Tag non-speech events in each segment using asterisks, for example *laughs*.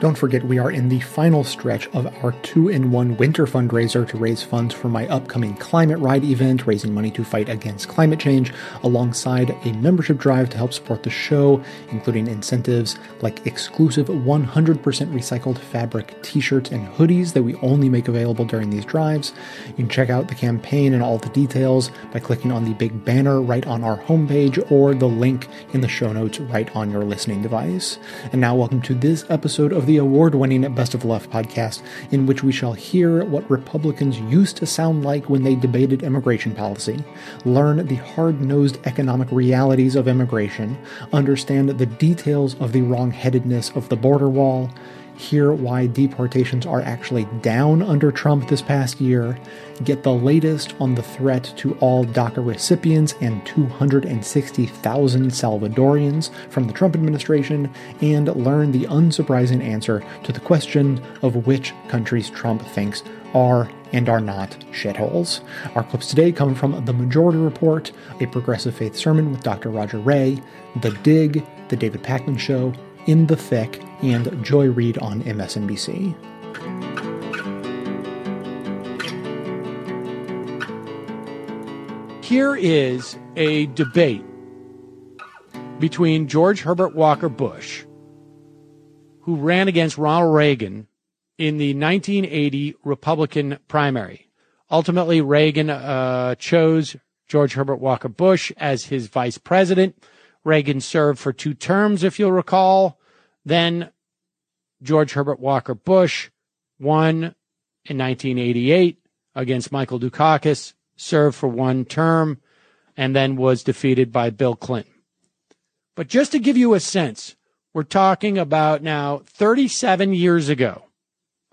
Don't forget, we are in the final stretch of our two in one winter fundraiser to raise funds for my upcoming Climate Ride event, raising money to fight against climate change, alongside a membership drive to help support the show, including incentives like exclusive 100% recycled fabric t shirts and hoodies that we only make available during these drives. You can check out the campaign and all the details by clicking on the big banner right on our homepage or the link in the show notes right on your listening device. And now, welcome to this episode of the award winning Best of Left podcast, in which we shall hear what Republicans used to sound like when they debated immigration policy, learn the hard nosed economic realities of immigration, understand the details of the wrong headedness of the border wall, hear why deportations are actually down under Trump this past year, get the latest on the threat to all DACA recipients and 260,000 Salvadorians from the Trump administration, and learn the unsurprising answer to the question of which countries Trump thinks are and are not shitholes. Our clips today come from The Majority Report, a progressive faith sermon with Dr. Roger Ray, The Dig, The David Pakman Show, In the Thick, and Joy Reid on MSNBC. Here is a debate between George Herbert Walker Bush, who ran against Ronald Reagan in the 1980 Republican primary. Ultimately, Reagan uh, chose George Herbert Walker Bush as his vice president. Reagan served for two terms, if you'll recall. Then George Herbert Walker Bush won in 1988 against Michael Dukakis, served for one term, and then was defeated by Bill Clinton. But just to give you a sense, we're talking about now 37 years ago,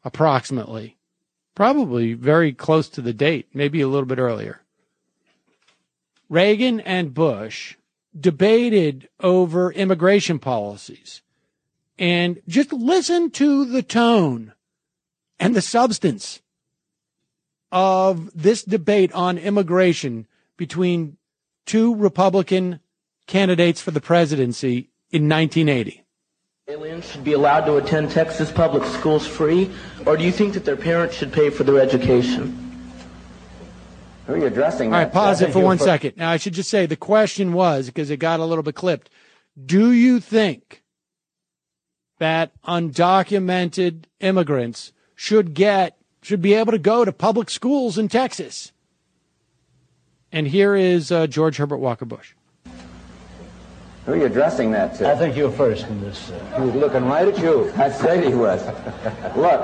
approximately, probably very close to the date, maybe a little bit earlier. Reagan and Bush debated over immigration policies and just listen to the tone and the substance of this debate on immigration between two Republican candidates for the presidency in 1980. Aliens should be allowed to attend Texas public schools free, or do you think that their parents should pay for their education? Who are you addressing? All right, pause it for one second. Now, I should just say the question was, because it got a little bit clipped, do you think that undocumented immigrants should get, should be able to go to public schools in Texas? And here is uh, George Herbert Walker Bush. Who are you addressing that to? I think you're first in this. Uh, he was looking right at you. I said he was. Look,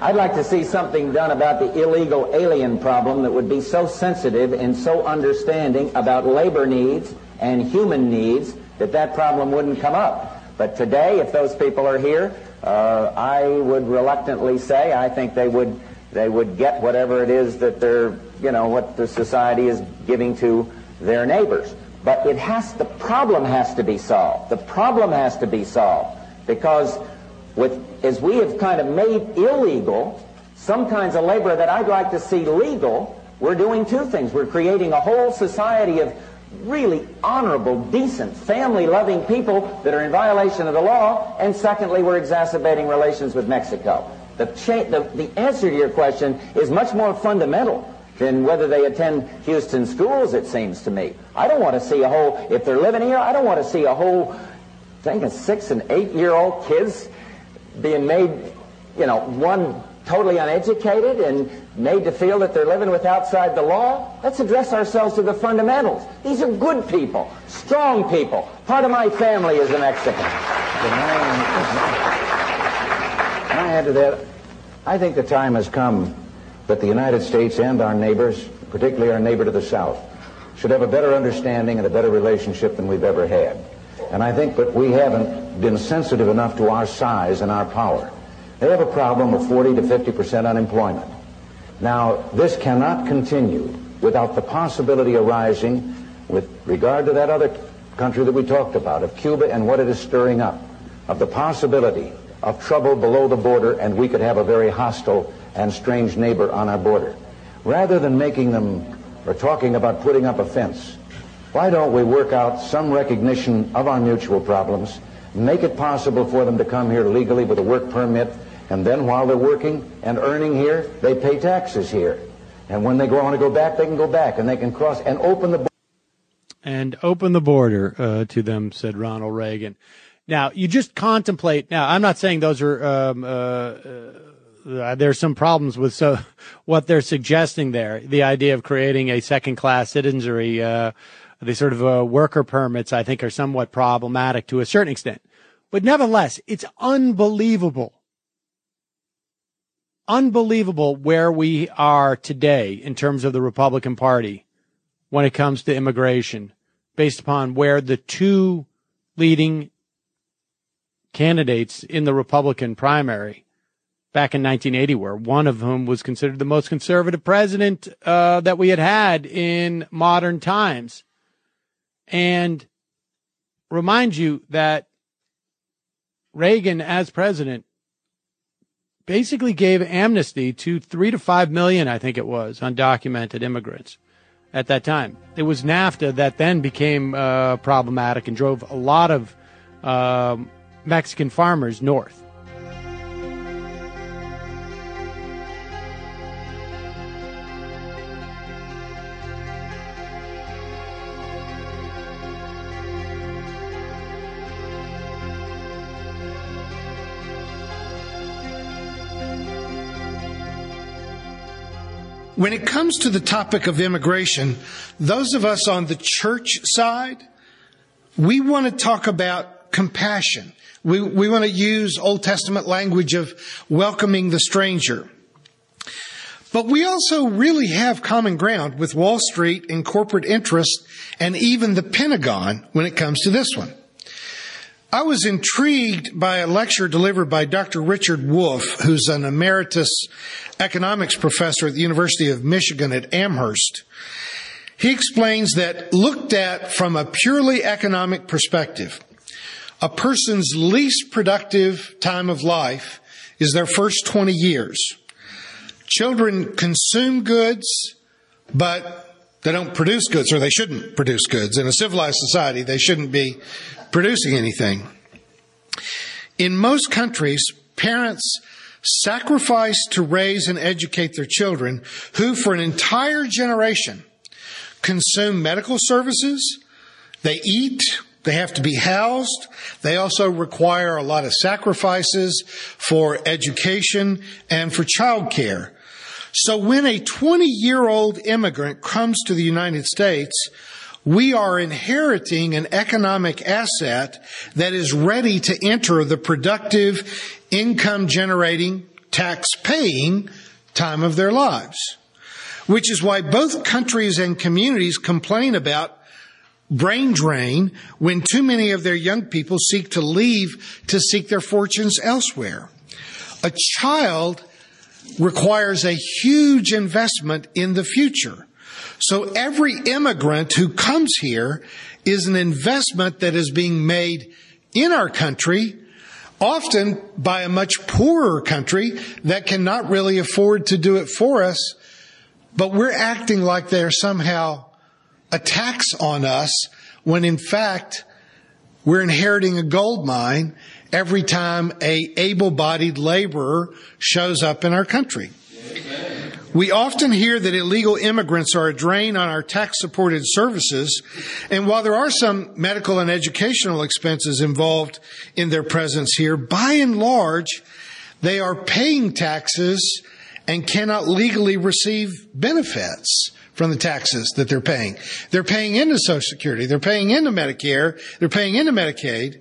I'd like to see something done about the illegal alien problem that would be so sensitive and so understanding about labor needs and human needs that that problem wouldn't come up. But today, if those people are here, uh, I would reluctantly say I think they would they would get whatever it is that they're you know what the society is giving to their neighbors. But it has the problem has to be solved. The problem has to be solved because with as we have kind of made illegal some kinds of labor that I'd like to see legal, we're doing two things. We're creating a whole society of really honorable, decent, family-loving people that are in violation of the law, and secondly, we're exacerbating relations with Mexico. The, the, the answer to your question is much more fundamental than whether they attend Houston schools, it seems to me. I don't want to see a whole, if they're living here, I don't want to see a whole thing of six and eight-year-old kids being made, you know, one totally uneducated and made to feel that they're living with outside the law. Let's address ourselves to the fundamentals. These are good people, strong people. Part of my family is a Mexican. Can I add to that? I think the time has come that the United States and our neighbors, particularly our neighbor to the south, should have a better understanding and a better relationship than we've ever had. And I think that we haven't been sensitive enough to our size and our power. They have a problem of 40 to 50 percent unemployment. Now, this cannot continue without the possibility arising with regard to that other country that we talked about, of Cuba and what it is stirring up, of the possibility of trouble below the border, and we could have a very hostile and strange neighbor on our border. Rather than making them or talking about putting up a fence, why don't we work out some recognition of our mutual problems make it possible for them to come here legally with a work permit, and then while they're working and earning here, they pay taxes here. And when they go on to go back, they can go back and they can cross and open the and open the border uh, to them, said Ronald Reagan. Now, you just contemplate. Now, I'm not saying those are. Um, uh, uh, there's some problems with so *laughs* what they're suggesting there. The idea of creating a second class citizenry, the sort of uh, worker permits, I think, are somewhat problematic to a certain extent. But nevertheless, it's unbelievable, unbelievable where we are today in terms of the Republican Party when it comes to immigration, based upon where the two leading candidates in the Republican primary back in 1980 were, one of whom was considered the most conservative president uh, that we had had in modern times. And remind you that Reagan, as president, basically gave amnesty to three to five million, I think it was, undocumented immigrants at that time. It was NAFTA that then became uh, problematic and drove a lot of um, Mexican farmers north. When it comes to the topic of immigration, those of us on the church side, we want to talk about compassion. We, we want to use Old Testament language of welcoming the stranger. But we also really have common ground with Wall Street and corporate interest and even the Pentagon when it comes to this one. I was intrigued by a lecture delivered by Dr. Richard Wolff, who's an emeritus economics professor at the University of Michigan at Amherst. He explains that looked at from a purely economic perspective, a person's least productive time of life is their first 20 years. Children consume goods, but they don't produce goods, or they shouldn't produce goods. In a civilized society, they shouldn't be producing anything. In most countries, parents sacrifice to raise and educate their children who, for an entire generation, consume medical services, they eat, they have to be housed. They also require a lot of sacrifices for education and for childcare. So when a 20 year old immigrant comes to the United States, we are inheriting an economic asset that is ready to enter the productive, income generating, tax paying time of their lives. Which is why both countries and communities complain about brain drain when too many of their young people seek to leave to seek their fortunes elsewhere. A child requires a huge investment in the future. So every immigrant who comes here is an investment that is being made in our country, often by a much poorer country that cannot really afford to do it for us, but we're acting like they're somehow a tax on us when in fact we're inheriting a gold mine every time a able-bodied laborer shows up in our country. We often hear that illegal immigrants are a drain on our tax supported services. And while there are some medical and educational expenses involved in their presence here, by and large, they are paying taxes and cannot legally receive benefits from the taxes that they're paying. They're paying into Social Security. They're paying into Medicare. They're paying into Medicaid,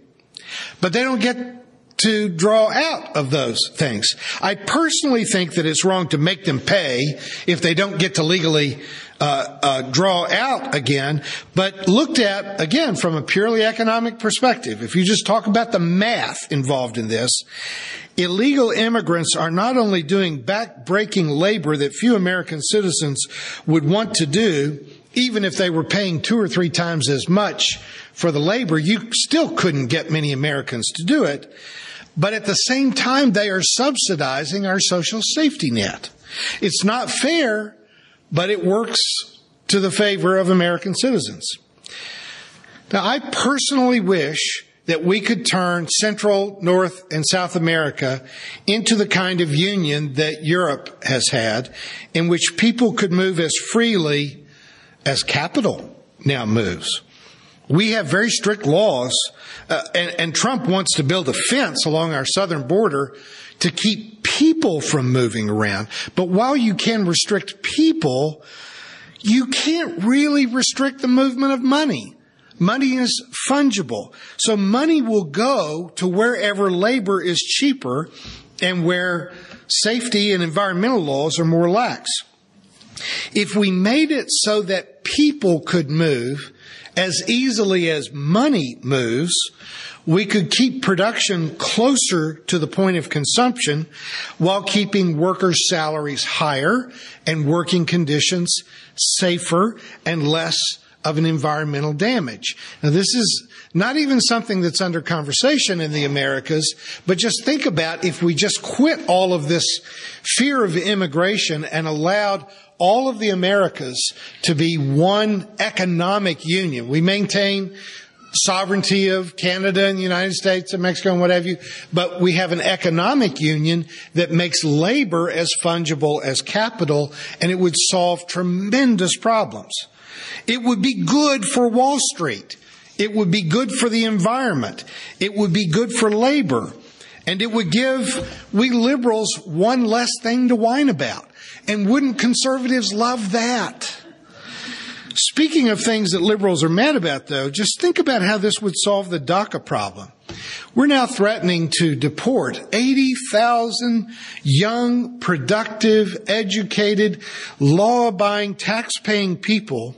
but they don't get to draw out of those things. I personally think that it's wrong to make them pay if they don't get to legally uh, uh, draw out again. But looked at again from a purely economic perspective, if you just talk about the math involved in this, illegal immigrants are not only doing back-breaking labor that few American citizens would want to do, even if they were paying two or three times as much for the labor, you still couldn't get many Americans to do it. But at the same time, they are subsidizing our social safety net. It's not fair, but it works to the favor of American citizens. Now, I personally wish that we could turn Central, North, and South America into the kind of union that Europe has had, in which people could move as freely as capital now moves. We have very strict laws, uh, and, and Trump wants to build a fence along our southern border to keep people from moving around. But while you can restrict people, you can't really restrict the movement of money. Money is fungible. So money will go to wherever labor is cheaper and where safety and environmental laws are more lax. If we made it so that people could move as easily as money moves, we could keep production closer to the point of consumption while keeping workers' salaries higher and working conditions safer and less of an environmental damage. Now this is not even something that's under conversation in the Americas, but just think about if we just quit all of this fear of immigration and allowed all of the Americas to be one economic union. We maintain sovereignty of Canada and the United States and Mexico and what have you, but we have an economic union that makes labor as fungible as capital and it would solve tremendous problems. It would be good for Wall Street. It would be good for the environment. It would be good for labor. And it would give we liberals one less thing to whine about. And wouldn't conservatives love that? Speaking of things that liberals are mad about, though, just think about how this would solve the DACA problem. We're now threatening to deport 80,000 young, productive, educated, law-abiding, tax-paying people,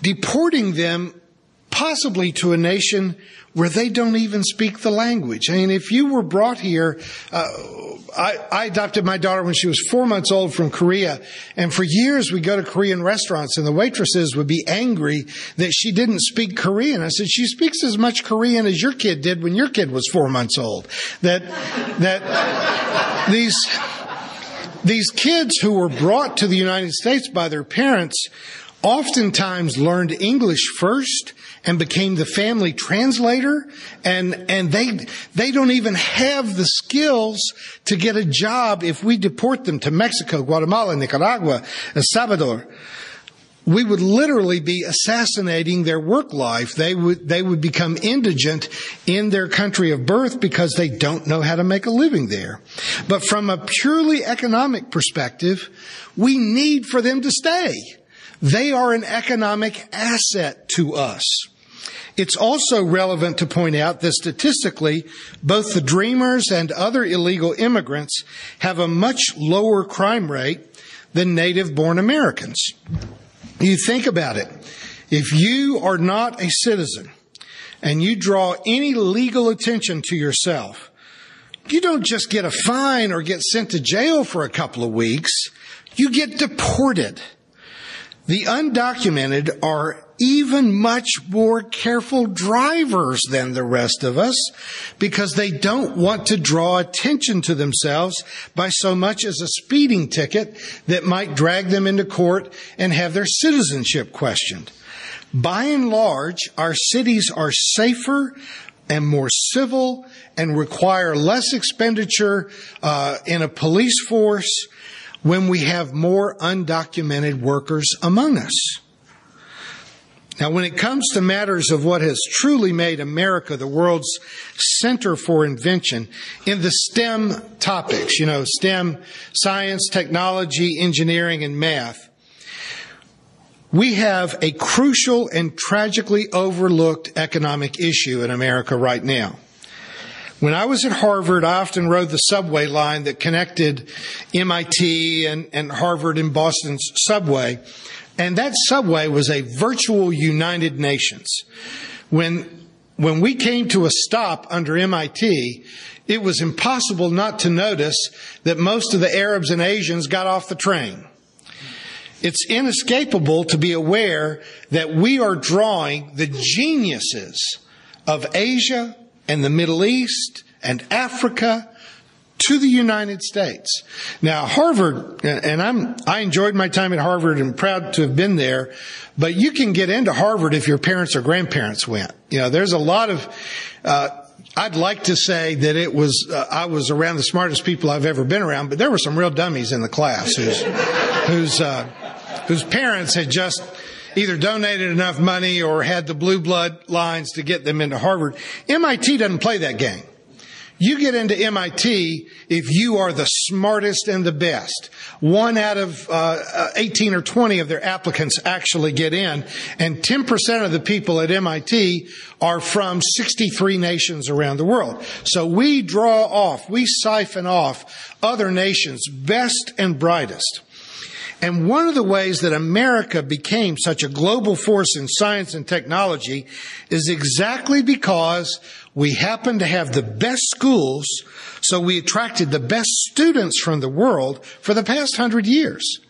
deporting them possibly to a nation where they don't even speak the language. I mean, if you were brought here, uh, I, I, adopted my daughter when she was four months old from Korea, and for years we go to Korean restaurants, and the waitresses would be angry that she didn't speak Korean. I said, she speaks as much Korean as your kid did when your kid was four months old. That, that these, these kids who were brought to the United States by their parents oftentimes learned English first and became the family translator and, and they, they don't even have the skills to get a job if we deport them to Mexico, Guatemala, Nicaragua, El Salvador. We would literally be assassinating their work life. They would, they would become indigent in their country of birth because they don't know how to make a living there. But from a purely economic perspective, we need for them to stay. They are an economic asset to us. It's also relevant to point out that statistically, both the Dreamers and other illegal immigrants have a much lower crime rate than native born Americans. You think about it. If you are not a citizen and you draw any legal attention to yourself, you don't just get a fine or get sent to jail for a couple of weeks. You get deported. The undocumented are even much more careful drivers than the rest of us because they don't want to draw attention to themselves by so much as a speeding ticket that might drag them into court and have their citizenship questioned. By and large, our cities are safer and more civil and require less expenditure uh, in a police force when we have more undocumented workers among us. Now, when it comes to matters of what has truly made America the world's center for invention in the STEM topics, you know, STEM, science, technology, engineering, and math, we have a crucial and tragically overlooked economic issue in America right now. When I was at Harvard, I often rode the subway line that connected MIT and, and Harvard and Boston's subway. And that subway was a virtual United Nations. When, when we came to a stop under MIT, it was impossible not to notice that most of the Arabs and Asians got off the train. It's inescapable to be aware that we are drawing the geniuses of Asia, and the Middle East and Africa to the United States. Now, Harvard, and I'm, I enjoyed my time at Harvard and proud to have been there, but you can get into Harvard if your parents or grandparents went. You know, there's a lot of, uh, I'd like to say that it was, uh, I was around the smartest people I've ever been around, but there were some real dummies in the class whose, whose, uh, whose parents had just either donated enough money or had the blue blood lines to get them into Harvard. MIT doesn't play that game. You get into MIT if you are the smartest and the best. One out of uh, 18 or 20 of their applicants actually get in, and 10% of the people at MIT are from 63 nations around the world. So we draw off, we siphon off other nations' best and brightest. And one of the ways that America became such a global force in science and technology is exactly because we happened to have the best schools, so we attracted the best students from the world for the past hundred years.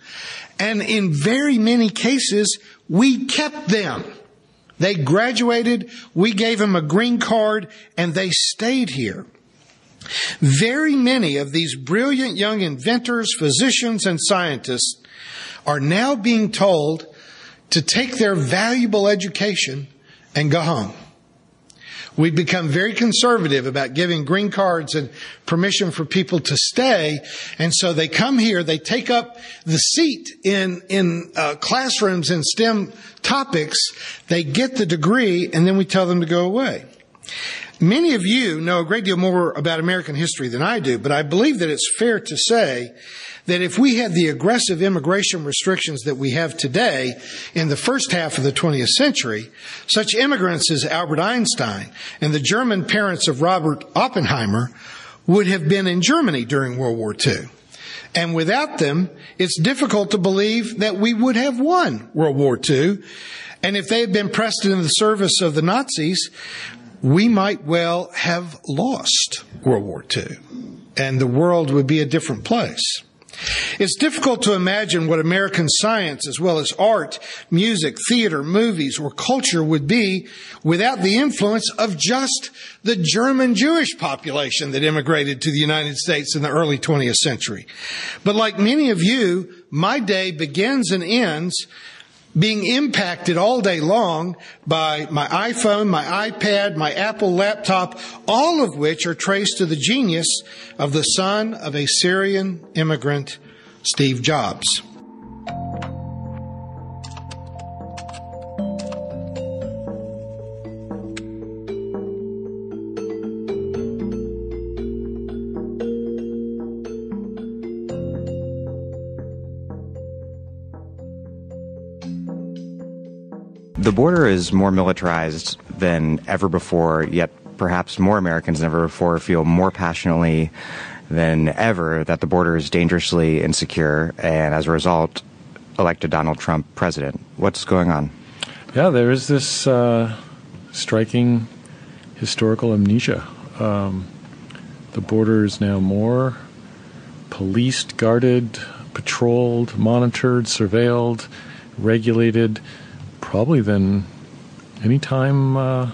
And in very many cases, we kept them. They graduated, we gave them a green card, and they stayed here. Very many of these brilliant young inventors, physicians, and scientists are now being told to take their valuable education and go home. We've become very conservative about giving green cards and permission for people to stay. And so they come here, they take up the seat in, in uh, classrooms in STEM topics, they get the degree, and then we tell them to go away. Many of you know a great deal more about American history than I do, but I believe that it's fair to say that if we had the aggressive immigration restrictions that we have today in the first half of the 20th century, such immigrants as Albert Einstein and the German parents of Robert Oppenheimer would have been in Germany during World War II. And without them, it's difficult to believe that we would have won World War II. And if they had been pressed into the service of the Nazis, we might well have lost World War II. And the world would be a different place. It's difficult to imagine what American science, as well as art, music, theater, movies, or culture would be without the influence of just the German Jewish population that immigrated to the United States in the early 20th century. But like many of you, my day begins and ends being impacted all day long by my iPhone, my iPad, my Apple laptop, all of which are traced to the genius of the son of a Syrian immigrant, Steve Jobs. Border is more militarized than ever before, yet perhaps more Americans than ever before feel more passionately than ever that the border is dangerously insecure, and as a result, elected Donald Trump president. What's going on? Yeah, there is this uh, striking historical amnesia. Um, the border is now more policed, guarded, patrolled, monitored, surveilled, regulated probably than any time uh,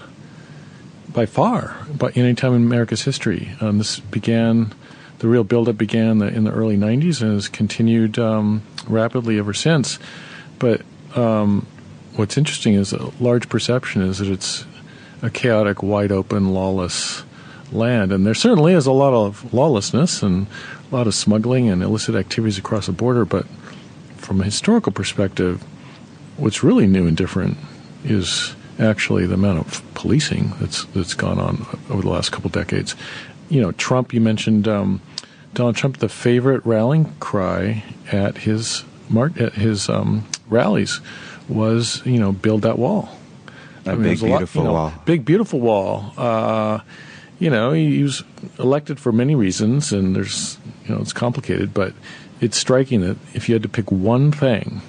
by far, but any time in America's history. Um, this began, the real buildup began in the early 90s and has continued um, rapidly ever since. But um, what's interesting is a large perception is that it's a chaotic, wide open, lawless land. And there certainly is a lot of lawlessness and a lot of smuggling and illicit activities across the border, but from a historical perspective, what's really new and different is actually the amount of policing that's that's gone on over the last couple decades. You know, Trump. You mentioned um, Donald Trump. The favorite rallying cry at his at his um, rallies was, you know, build that wall. A I mean, big beautiful lot, you know, wall. Big beautiful wall. Uh, you know, he, he was elected for many reasons, and there's you know it's complicated, but it's striking that if you had to pick one thing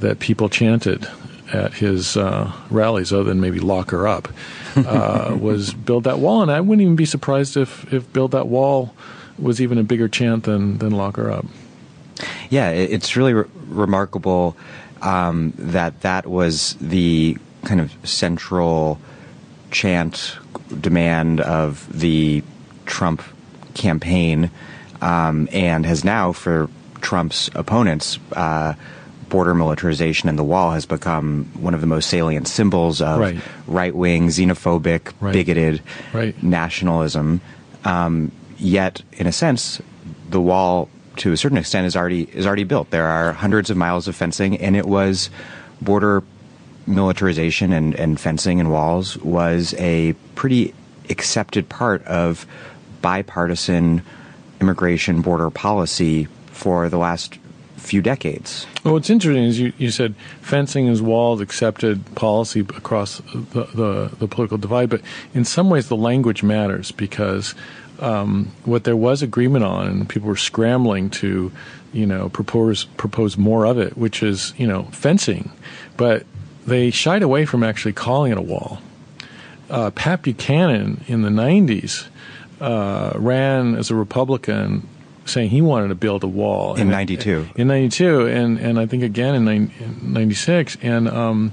that people chanted at his uh, rallies, other than maybe "lock her up," uh, *laughs* was "build that wall." And I wouldn't even be surprised if if "build that wall" was even a bigger chant than than "lock her up." Yeah, it's really re- remarkable um, that that was the kind of central chant demand of the Trump campaign, um, and has now, for Trump's opponents, uh, border militarization and the wall has become one of the most salient symbols of right wing, xenophobic, Right. bigoted Right. nationalism. Um, yet, in a sense, the wall, to a certain extent, is already is already built. There are hundreds of miles of fencing, and it was border militarization and, and fencing and walls was a pretty accepted part of bipartisan immigration border policy for the last few decades. Well, what's interesting is you, you said fencing is Wall's accepted policy across the, the, the political divide, but in some ways the language matters because um, what there was agreement on, and people were scrambling to, you know, propose propose more of it, which is you know fencing, but they shied away from actually calling it a wall. Uh, Pat Buchanan in the '90s uh, ran as a Republican, saying he wanted to build a wall In 92. In '92, and and I think again in '96, and um,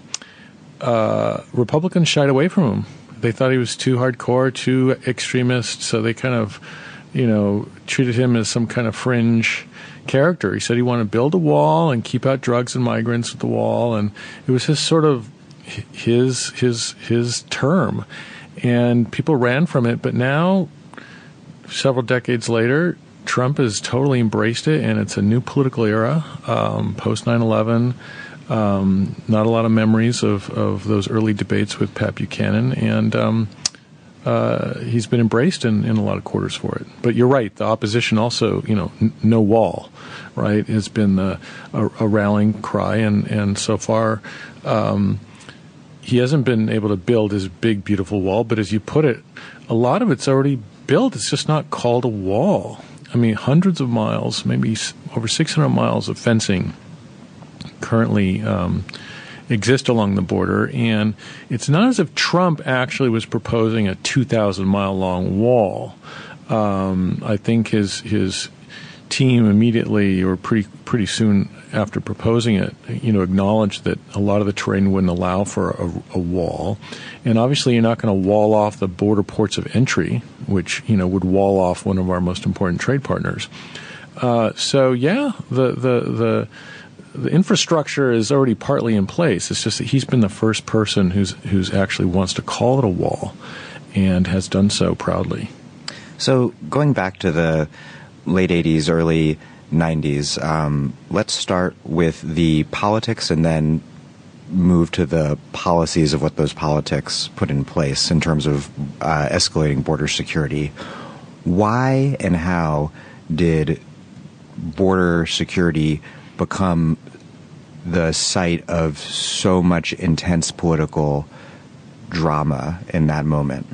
uh, Republicans shied away from him. They thought he was too hardcore, too extremist, so they kind of, you know, treated him as some kind of fringe character. He said he wanted to build a wall and keep out drugs and migrants with the wall, and it was his sort of his his his term, and people ran from it. But now, several decades later, Trump has totally embraced it, and it's a new political era um, post 9 11. Um, not a lot of memories of, of those early debates with Pat Buchanan, and um, uh, he's been embraced in, in a lot of quarters for it. But you're right, the opposition also, you know, n- no wall, right, has been the, a, a rallying cry, and, and so far, um, he hasn't been able to build his big, beautiful wall, but as you put it, a lot of it's already built. It's just not called a wall. I mean, hundreds of miles, maybe over 600 miles of fencing currently um, exist along the border, and it's not as if Trump actually was proposing a 2,000 mile long wall. Um, I think his his team immediately or pretty pretty soon after proposing it, you know, acknowledged that a lot of the terrain wouldn't allow for a, a wall, and obviously you're not going to wall off the border ports of entry, which you know would wall off one of our most important trade partners. Uh, so yeah, the the the the infrastructure is already partly in place. It's just that he's been the first person who's who's actually wants to call it a wall, and has done so proudly. So going back to the late 80s, early 90s, um, let's start with the politics and then move to the policies of what those politics put in place in terms of uh, escalating border security. Why and how did border security become the site of so much intense political drama in that moment?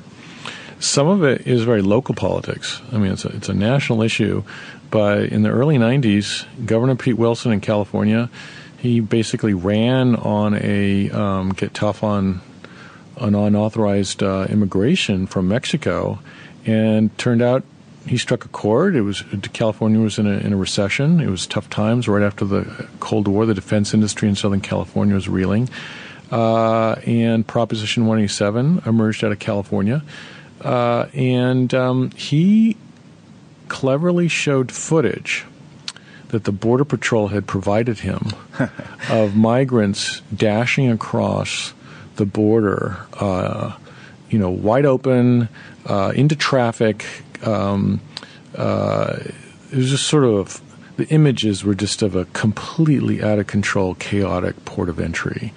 Some of it is very local politics. I mean, it's a, it's a national issue. But in the early 90s, Governor Pete Wilson in California, he basically ran on a um, get tough on on unauthorized uh, immigration from Mexico, and turned out he struck a chord. It was California was in a, in a recession. It was tough times right after the Cold War. The defense industry in Southern California was reeling, uh, and Proposition 187 emerged out of California, uh, and um, he cleverly showed footage that the Border Patrol had provided him *laughs* of migrants dashing across the border, uh, you know, wide open, uh, into traffic. Um, uh, it was just sort of the images were just of a completely out of control, chaotic port of entry,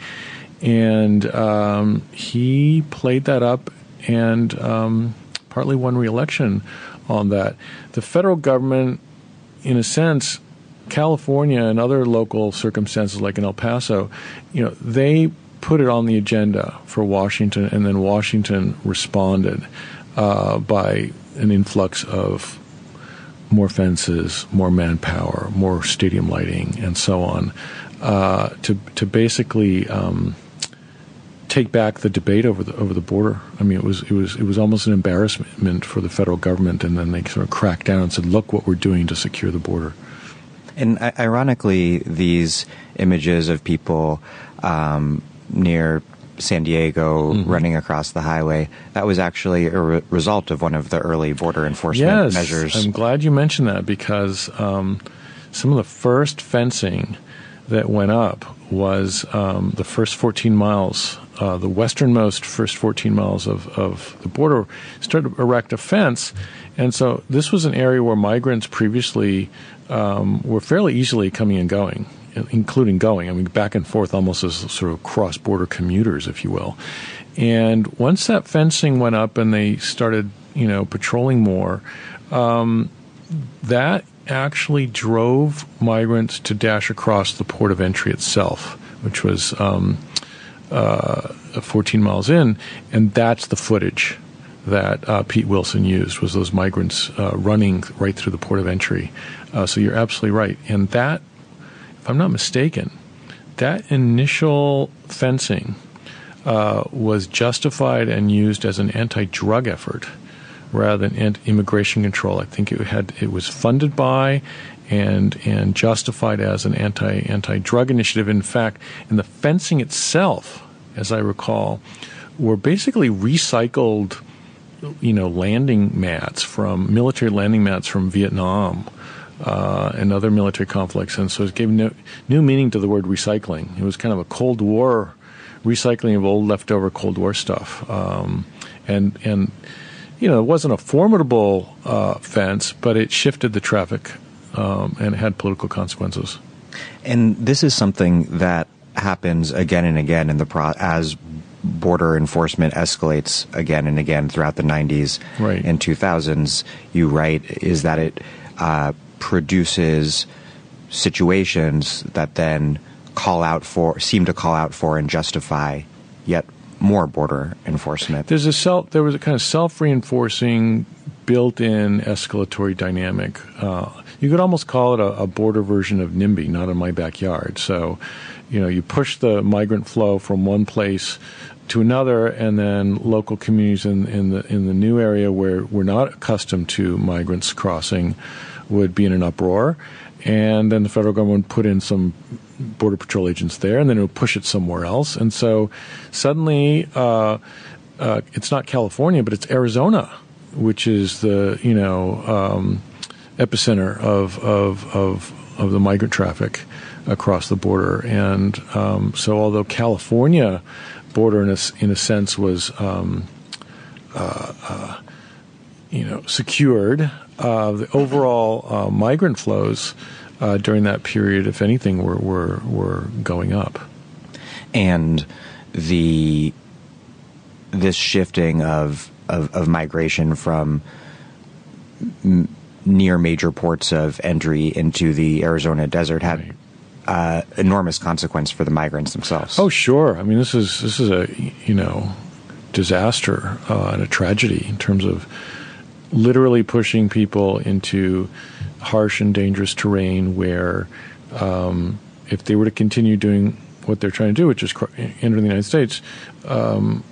and um, he played that up and um, partly won re-election on that. The federal government, in a sense, California and other local circumstances like in El Paso, you know, they put it on the agenda for Washington, and then Washington responded uh, by an influx of more fences, more manpower, more stadium lighting, and so on, uh, to to basically um, take back the debate over the over the border. I mean, it was it was it was almost an embarrassment for the federal government, and then they sort of cracked down and said, "Look what we're doing to secure the border." And ironically, these images of people um, near San Diego Mm-hmm. running across the highway. That was actually a re- result of one of the early border enforcement yes, measures. I'm glad you mentioned that because um, some of the first fencing that went up was um, the first 14 miles, uh, the westernmost first 14 miles of, of the border started to erect a fence. And so this was an area where migrants previously um, were fairly easily coming and going, including going. I mean, back and forth almost as sort of cross border commuters, if you will. And once that fencing went up and they started, you know, patrolling more, um, that actually drove migrants to dash across the port of entry itself, which was um, uh, 14 miles in, and that's the footage that uh, Pete Wilson used was those migrants uh, running right through the port of entry. Uh, so you're absolutely right, and that, if I'm not mistaken, that initial fencing uh, was justified and used as an anti-drug effort rather than ant- immigration control. I think it had it was funded by and and justified as an anti anti drug initiative. In fact, and the fencing itself, as I recall, were basically recycled, you know, landing mats from military landing mats from Vietnam. Uh, and other military conflicts, and so it gave no, new meaning to the word recycling. It was kind of a Cold War recycling of old leftover Cold War stuff, um, and and you know, it wasn't a formidable uh, fence, but it shifted the traffic um, and it had political consequences. And this is something that happens again and again in the pro- as border enforcement escalates again and again throughout the 90s Right. and 2000s. You write is that it uh, produces situations that then call out for, seem to call out for and justify yet more border enforcement. There's a self. There was a kind of self-reinforcing, built-in escalatory dynamic. Uh, you could almost call it a, a border version of NIMBY, not in my backyard. So, you know, you push the migrant flow from one place to another, and then local communities in, in the in the new area where we're not accustomed to migrants crossing would be in an uproar, and then the federal government would put in some border patrol agents there, and then it would push it somewhere else, and so suddenly uh, uh, it's not California, but it's Arizona, which is the you know um, epicenter of of of of the migrant traffic across the border, and um, so although California border in a, in a sense was um, uh, uh, you know secured, uh, the overall uh, migrant flows uh, during that period, if anything, were were were going up. and the this shifting of of, of migration from near major ports of entry into the Arizona desert had uh, enormous consequence for the migrants themselves. Oh, sure. I mean, this is this is a you know disaster uh, and a tragedy in terms of literally pushing people into harsh and dangerous terrain where um, if they were to continue doing what they're trying to do, which is enter the United States, um,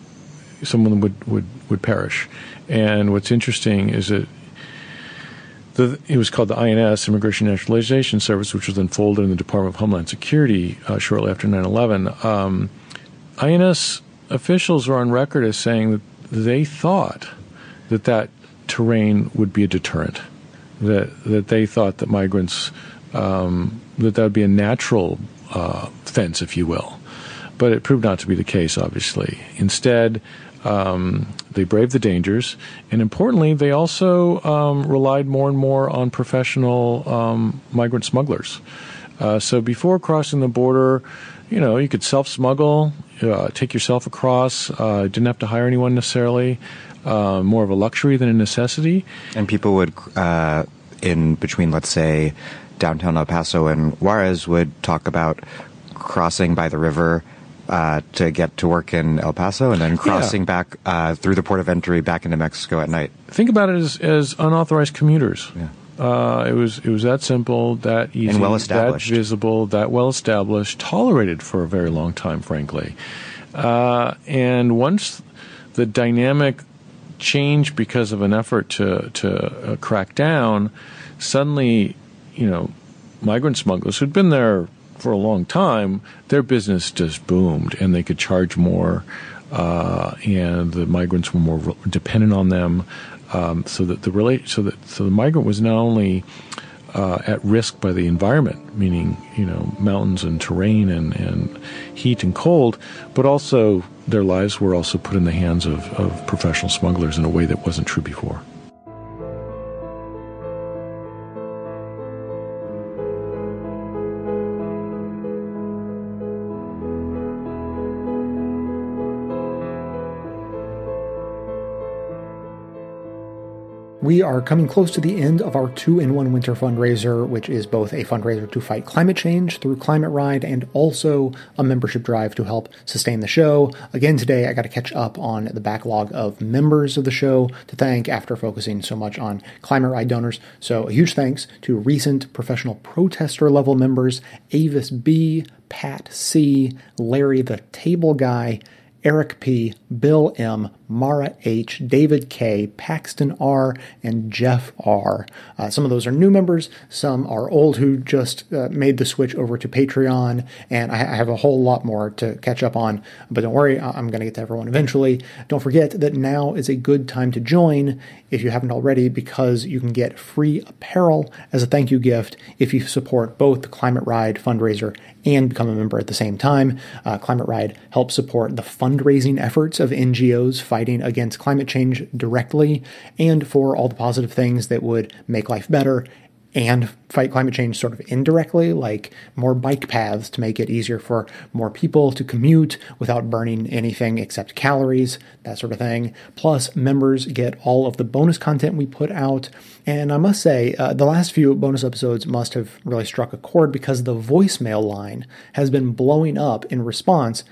someone would, would, would perish. And what's interesting is that the, it was called the INS, Immigration Naturalization Service, which was then folded in the Department of Homeland Security uh, shortly after 9 11. Um, INS officials were on record as saying that they thought that that terrain would be a deterrent, that, that they thought that migrants, um, that that would be a natural uh, fence, if you will. But it proved not to be the case, obviously. Instead, um, they braved the dangers, and importantly, they also um, relied more and more on professional um, migrant smugglers. Uh, so before crossing the border, you know, you could self smuggle, uh, take yourself across, uh, didn't have to hire anyone necessarily, uh, more of a luxury than a necessity. And people would, uh, in between, let's say, downtown El Paso and Juarez, would talk about crossing by the river uh, to get to work in El Paso and then crossing back uh, through the port of entry back into Mexico at night. Think about it as, as unauthorized commuters. Yeah. Uh, it was it was that simple, that easy, well established. that visible, that well established, tolerated for a very long time, frankly. Uh, and once the dynamic changed because of an effort to to uh, crack down, suddenly, you know, migrant smugglers who'd been there for a long time, their business just boomed and they could charge more. Uh, and the migrants were more re- dependent on them. Um, so that the so that so the migrant was not only uh, at risk by the environment, meaning you know mountains and terrain and, and heat and cold, but also their lives were also put in the hands of, of professional smugglers in a way that wasn't true before. We are coming close to the end of our two in one winter fundraiser, which is both a fundraiser to fight climate change through Climate Ride and also a membership drive to help sustain the show. Again, today I got to catch up on the backlog of members of the show to thank after focusing so much on Climate Ride donors. So, a huge thanks to recent professional protester level members Avis B, Pat C, Larry the Table Guy, Eric P., Bill M., Mara H., David K., Paxton R., and Jeff R. Uh, some of those are new members, some are old who just uh, made the switch over to Patreon, and I, I, have a whole lot more to catch up on. But don't worry, I'm going to get to everyone eventually. Don't forget that now is a good time to join if you haven't already, because you can get free apparel as a thank you gift if you support both the Climate Ride fundraiser and become a member at the same time. Uh, Climate Ride helps support the fundraising efforts of NGOs fighting against climate change directly and for all the positive things that would make life better and fight climate change sort of indirectly, like more bike paths to make it easier for more people to commute without burning anything except calories, that sort of thing. Plus, members get all of the bonus content we put out. And I must say, uh, the last few bonus episodes must have really struck a chord because the voicemail line has been blowing up in response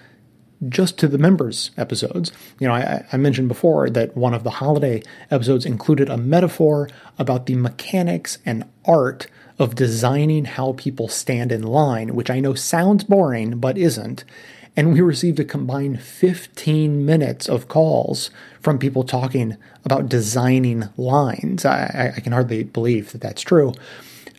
just to the members episodes. You know, I, I, mentioned before that one of the holiday episodes included a metaphor about the mechanics and art of designing how people stand in line, which I know sounds boring, but isn't. And we received a combined 15 minutes of calls from people talking about designing lines. I, I can hardly believe that that's true.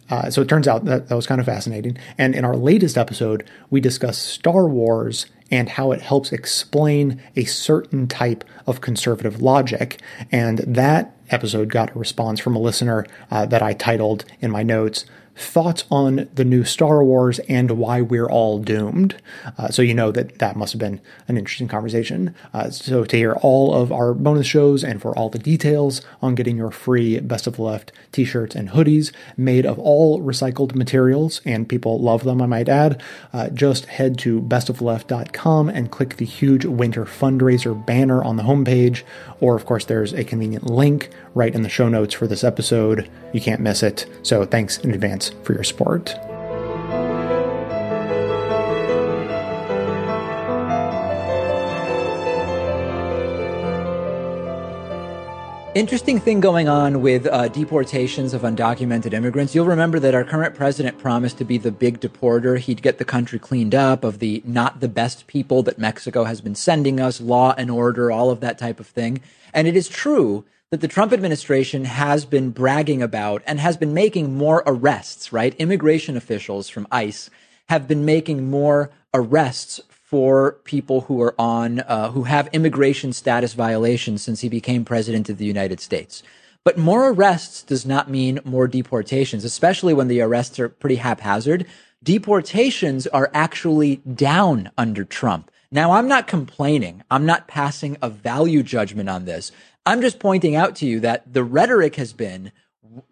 Uh, so it turns out that that was kind of fascinating. And in our latest episode, we discussed Star Wars and how it helps explain a certain type of conservative logic. And that episode got a response from a listener uh, that I titled in my notes thoughts on the new Star Wars and why we're all doomed. Uh, so you know that that must have been an interesting conversation. Uh, so to hear all of our bonus shows and for all the details on getting your free Best of the Left t-shirts and hoodies made of all recycled materials, and people love them, I might add, uh, just head to bestoftheleft.com and click the huge winter fundraiser banner on the homepage. Or of course, there's a convenient link right in the show notes for this episode. You can't miss it. So thanks in advance for your support. Interesting thing going on with uh, deportations of undocumented immigrants. You'll remember that our current president promised to be the big deporter. He'd get the country cleaned up of the not the best people that Mexico has been sending us, law and order, all of that type of thing. And it is true that the Trump administration has been bragging about and has been making more arrests, right? Immigration officials from ICE have been making more arrests for people who are on, uh, who have immigration status violations since he became president of the United States. But more arrests does not mean more deportations, especially when the arrests are pretty haphazard. Deportations are actually down under Trump. Now, I'm not complaining. I'm not passing a value judgment on this. I'm just pointing out to you that the rhetoric has been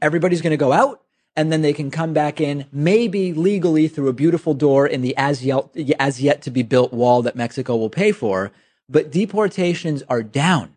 everybody's going to go out and then they can come back in, maybe legally through a beautiful door in the as yet, as yet to be built wall that Mexico will pay for. But deportations are down.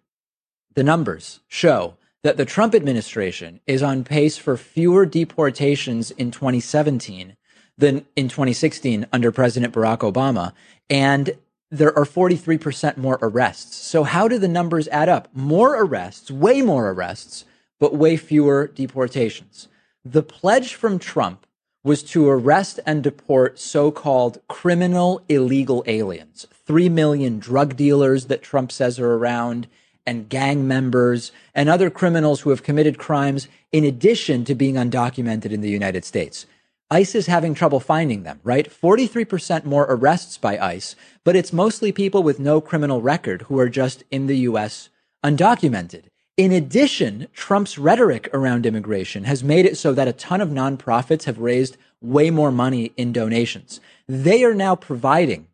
The numbers show that the Trump administration is on pace for fewer deportations in 2017 than in 2016 under President Barack Obama. And there are 43% more arrests. So how do the numbers add up? More arrests, way more arrests, but way fewer deportations. The pledge from Trump was to arrest and deport so-called criminal illegal aliens. Three million drug dealers that Trump says are around and gang members and other criminals who have committed crimes in addition to being undocumented in the United States. ICE is having trouble finding them, right? 43% more arrests by ICE, but it's mostly people with no criminal record who are just in the US undocumented. In addition, Trump's rhetoric around immigration has made it so that a ton of nonprofits have raised way more money in donations. They are now providing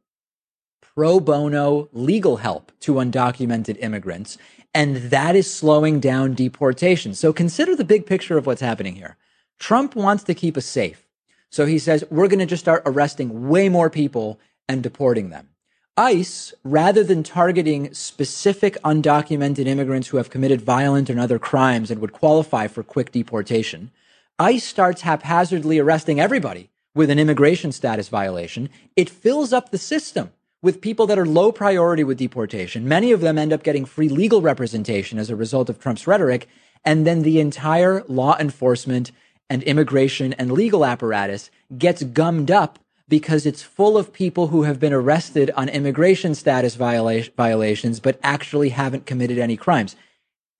pro bono legal help to undocumented immigrants, and that is slowing down deportation. So consider the big picture of what's happening here. Trump wants to keep us safe. So he says, we're going to just start arresting way more people and deporting them. ICE, rather than targeting specific undocumented immigrants who have committed violent and other crimes and would qualify for quick deportation, ICE starts haphazardly arresting everybody with an immigration status violation. It fills up the system with people that are low priority with deportation. Many of them end up getting free legal representation as a result of Trump's rhetoric. And then the entire law enforcement and immigration and legal apparatus gets gummed up because it's full of people who have been arrested on immigration status viola- violations, but actually haven't committed any crimes.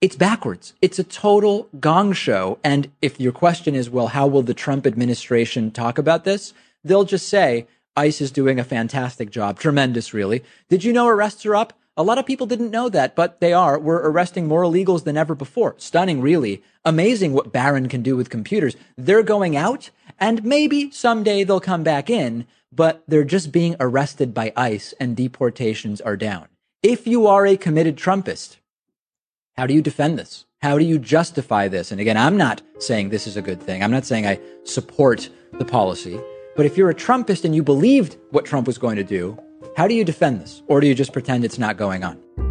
It's backwards. It's a total gong show. And if your question is, well, how will the Trump administration talk about this? They'll just say, ICE is doing a fantastic job. Tremendous, really. Did you know arrests are up? A lot of people didn't know that, but they are. We're arresting more illegals than ever before. Stunning, really. Amazing what Barron can do with computers. They're going out, and maybe someday they'll come back in, but they're just being arrested by ICE and deportations are down. If you are a committed Trumpist, how do you defend this? How do you justify this? And again, I'm not saying this is a good thing. I'm not saying I support the policy. But if you're a Trumpist and you believed what Trump was going to do, how do you defend this? Or do you just pretend it's not going on?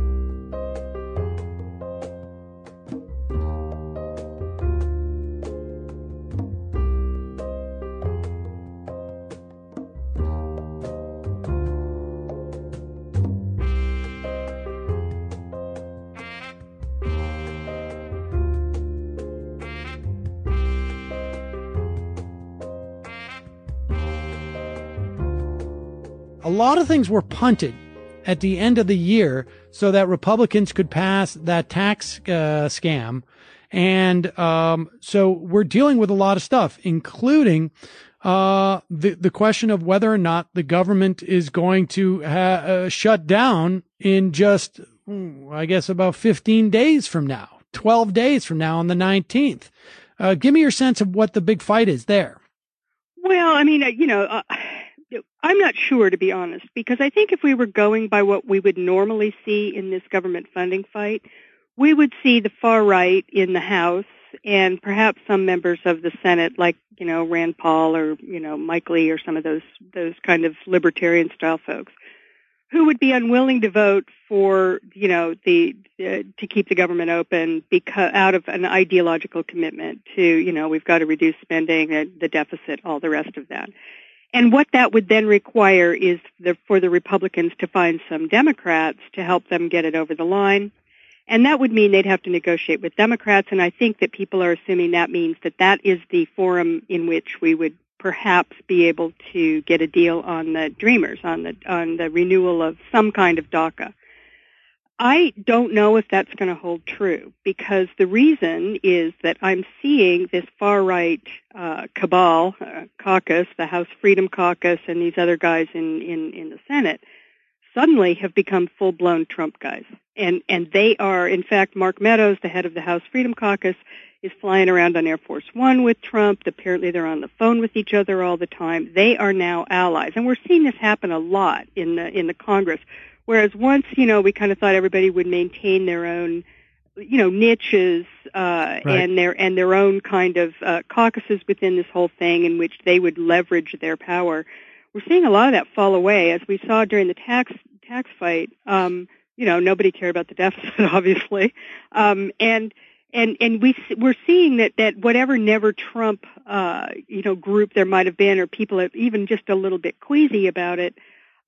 A lot of things were punted at the end of the year so that Republicans could pass that tax uh, scam. And um, so we're dealing with a lot of stuff, including uh, the the question of whether or not the government is going to ha- uh, shut down in just, I guess, about 15 days from now, 12 days from now on the 19th. Uh, give me your sense of what the big fight is there. Well, I mean, uh, you know, uh, I'm not sure, to be honest, because I think if we were going by what we would normally see in this government funding fight, we would see the far right in the House and perhaps some members of the Senate, like you know Rand Paul or you know Mike Lee or some of those those kind of libertarian style folks, who would be unwilling to vote for you know the uh, to keep the government open because out of an ideological commitment to you know we've got to reduce spending, uh, the deficit, all the rest of that. And what that would then require is the, for the Republicans to find some Democrats to help them get it over the line. And that would mean they'd have to negotiate with Democrats. And I think that people are assuming that means that that is the forum in which we would perhaps be able to get a deal on the Dreamers, on the on the renewal of some kind of DACA. I don't know if that's going to hold true because the reason is that I'm seeing this far right uh, cabal uh, caucus, the House Freedom Caucus, and these other guys in, in, in the Senate suddenly have become full blown Trump guys. And, and they are, in fact, Mark Meadows, the head of the House Freedom Caucus, is flying around on Air Force One with Trump. Apparently they're on the phone with each other all the time. They are now allies. And we're seeing this happen a lot in the, in the Congress Whereas once, you know, we kind of thought everybody would maintain their own, you know, niches uh, right. and their and their own kind of uh, caucuses within this whole thing, in which they would leverage their power. We're seeing a lot of that fall away, as we saw during the tax tax fight. Um, you know, nobody cared about the deficit, *laughs* obviously, um, and and and we we're seeing that that whatever never Trump uh, you know group there might have been, or people even just a little bit queasy about it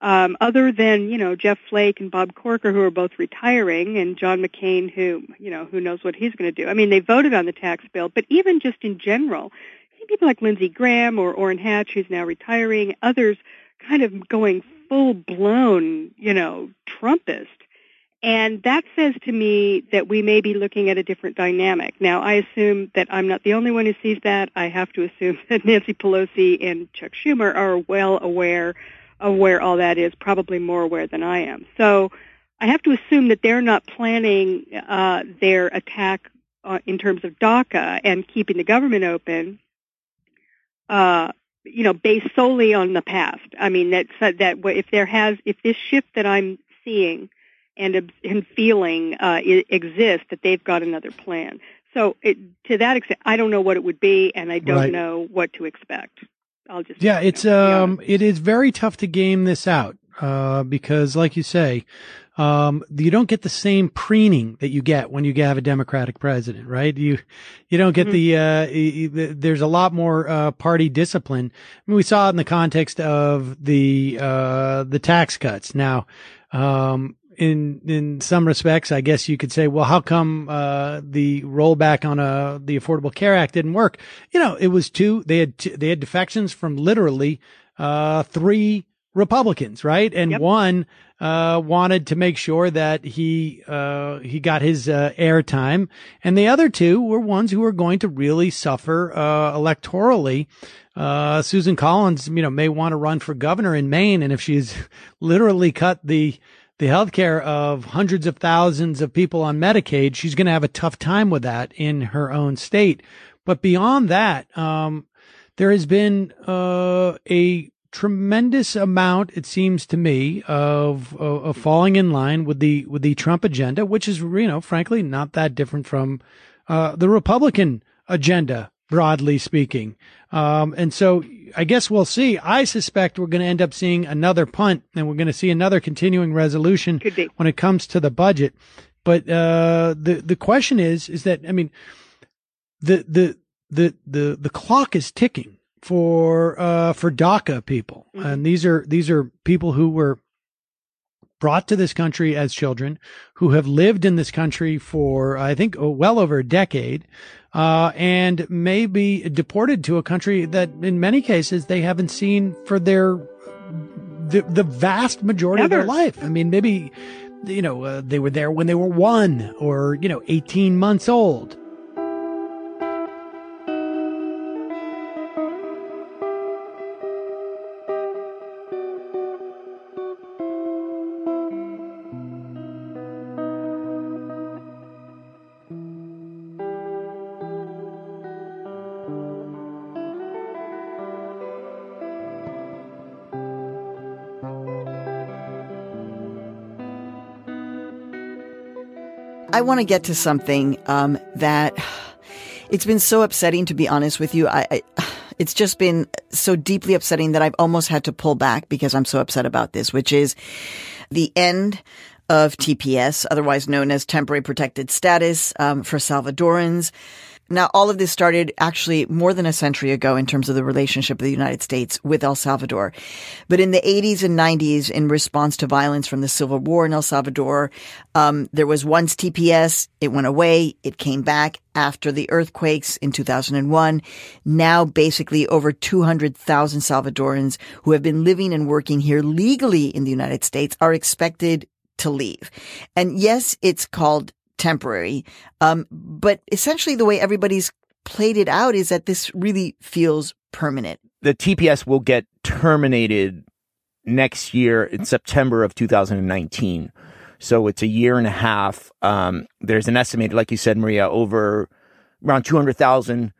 um, other than you know Jeff Flake and Bob Corker, who are both retiring, and John McCain, who you know who knows what he's going to do. I mean, they voted on the tax bill, but even just in general, people like Lindsey Graham or Orrin Hatch, who's now retiring, others kind of going full blown, you know, Trumpist. And that says to me that we may be looking at a different dynamic. Now, I assume that I'm not the only one who sees that. I have to assume *laughs* that Nancy Pelosi and Chuck Schumer are well aware of where all that is, probably more aware than I am. So I have to assume that they're not planning uh, their attack uh, in terms of DACA and keeping the government open, uh, you know, based solely on the past. I mean, that that if there has if this shift that I'm seeing and and feeling uh, exists, that they've got another plan. So it, to that extent, I don't know what it would be, and I don't right. know what to expect. I'll just yeah, it's um, it is very tough to game this out uh, because, like you say, um, you don't get the same preening that you get when you have a Democratic president, right? You, you don't get mm-hmm. the, uh, there's a lot more, uh, party discipline. I mean, we saw it in the context of the, uh, the tax cuts. Now, um, in in some respects, I guess you could say, well, how come uh, the rollback on a uh, the Affordable Care Act didn't work? You know, it was two. They had two, they had defections from literally uh, three Republicans, right? And yep. one uh, wanted to make sure that he uh, he got his uh, airtime, and the other two were ones who were going to really suffer uh, electorally. Uh, Susan Collins, you know, may want to run for governor in Maine, and if she's *laughs* literally cut the the health care of hundreds of thousands of people on Medicaid, she's going to have a tough time with that in her own state. But beyond that, um, there has been uh, a tremendous amount, it seems to me, of, of, of falling in line with the with the Trump agenda, which is you know frankly not that different from uh, the Republican agenda, broadly speaking. Um, and so I guess we'll see. I suspect we're going to end up seeing another punt, and we're going to see another continuing resolution when it comes to the budget. But uh, the the question is, is that I mean, the the the the the clock is ticking for uh, for DACA people, mm-hmm. and these are these are people who were brought to this country as children, who have lived in this country for I think oh, well over a decade, uh, and may be deported to a country that, in many cases, they haven't seen for their the the vast majority of their life. I mean, maybe you know uh, they were there when they were one or you know eighteen months old. I want to get to something um, that it's been so upsetting, to be honest with you. I, I, it's just been so deeply upsetting that I've almost had to pull back because I'm so upset about this, which is the end of TPS, otherwise known as temporary protected status um, for Salvadorans. Now, all of this started actually more than a century ago in terms of the relationship of the United States with El Salvador. But in the 80s and 90s, in response to violence from the civil war in El Salvador, um, there was once TPS. It went away. It came back after the earthquakes in 2001. Now, basically, over 200,000 Salvadorans who have been living and working here legally in the United States are expected to leave. And yes, it's called temporary. Um, but essentially the way everybody's played it out is that this really feels permanent. The TPS will get terminated next year in September of 2019. So it's a year and a half. Um, there's an estimated, like you said, Maria, over around 200,000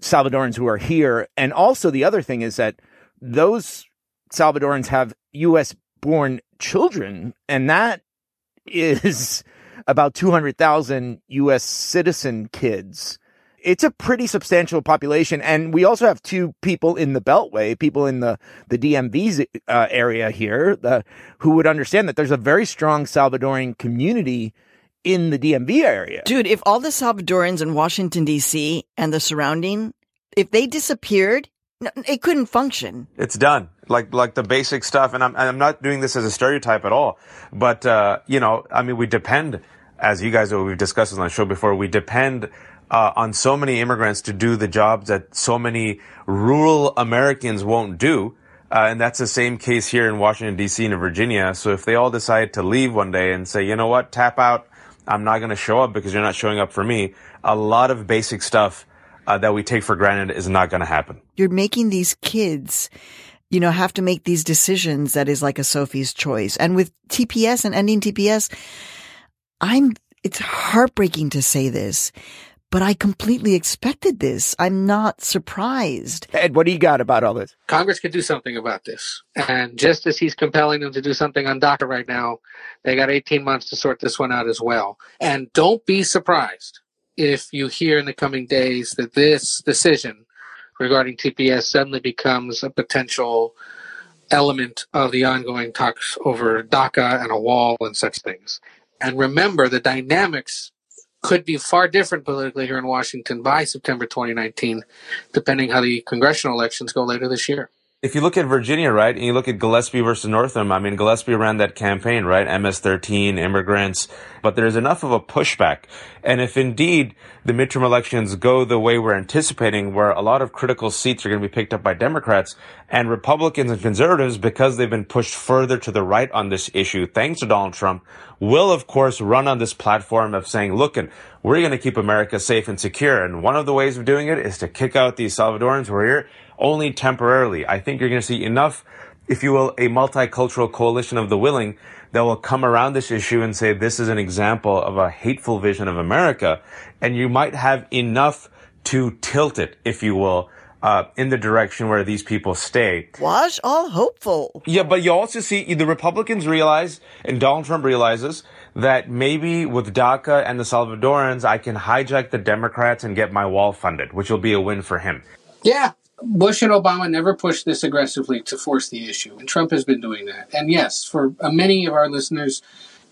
Salvadorans who are here. And also the other thing is that those Salvadorans have U.S. born children. And that is about 200,000 U.S. citizen kids. It's a pretty substantial population. And we also have two people in the Beltway, people in the, the DMV uh, area here, the, who would understand that there's a very strong Salvadoran community in the DMV area. Dude, if all the Salvadorans in Washington, D.C. and the surrounding, if they disappeared, it couldn't function. It's done. Like like the basic stuff, and I'm I'm not doing this as a stereotype at all. But uh, you know, I mean, we depend, as you guys we've discussed on the show before, we depend uh, on so many immigrants to do the jobs that so many rural Americans won't do. Uh, and that's the same case here in Washington, D.C. and Virginia. So if they all decide to leave one day and say, you know what, tap out, I'm not going to show up because you're not showing up for me, a lot of basic stuff uh, that we take for granted is not going to happen. You're making these kids, you know, have to make these decisions that is like a Sophie's choice. And with TPS and ending TPS, I'm, it's heartbreaking to say this, but I completely expected this. I'm not surprised. Ed, what do you got about all this? Congress could do something about this. And just as he's compelling them to do something on DACA right now, they got 18 months to sort this one out as well. And don't be surprised if you hear in the coming days that this decision regarding TPS suddenly becomes a potential element of the ongoing talks over DACA and a wall and such things. And remember, the dynamics could be far different politically here in Washington by September 2019, depending how the congressional elections go later this year. If you look at Virginia, right, and you look at Gillespie versus Northam, I mean, Gillespie ran that campaign, right? MS-13, immigrants, but there's enough of a pushback. And if indeed the midterm elections go the way we're anticipating, where a lot of critical seats are going to be picked up by Democrats and Republicans and conservatives, because they've been pushed further to the right on this issue, thanks to Donald Trump, will of course run on this platform of saying, look, we're going to keep America safe and secure. And one of the ways of doing it is to kick out these Salvadorans who are here only temporarily. I think you're going to see enough, if you will, a multicultural coalition of the willing that will come around this issue and say this is an example of a hateful vision of America. And you might have enough to tilt it, if you will, uh, in the direction where these people stay. Was all hopeful. Yeah, but you also see the Republicans realize, and Donald Trump realizes, that maybe with DACA and the Salvadorans, I can hijack the Democrats and get my wall funded, which will be a win for him. Yeah, Bush and Obama never pushed this aggressively to force the issue, and Trump has been doing that. And yes, for uh, many of our listeners,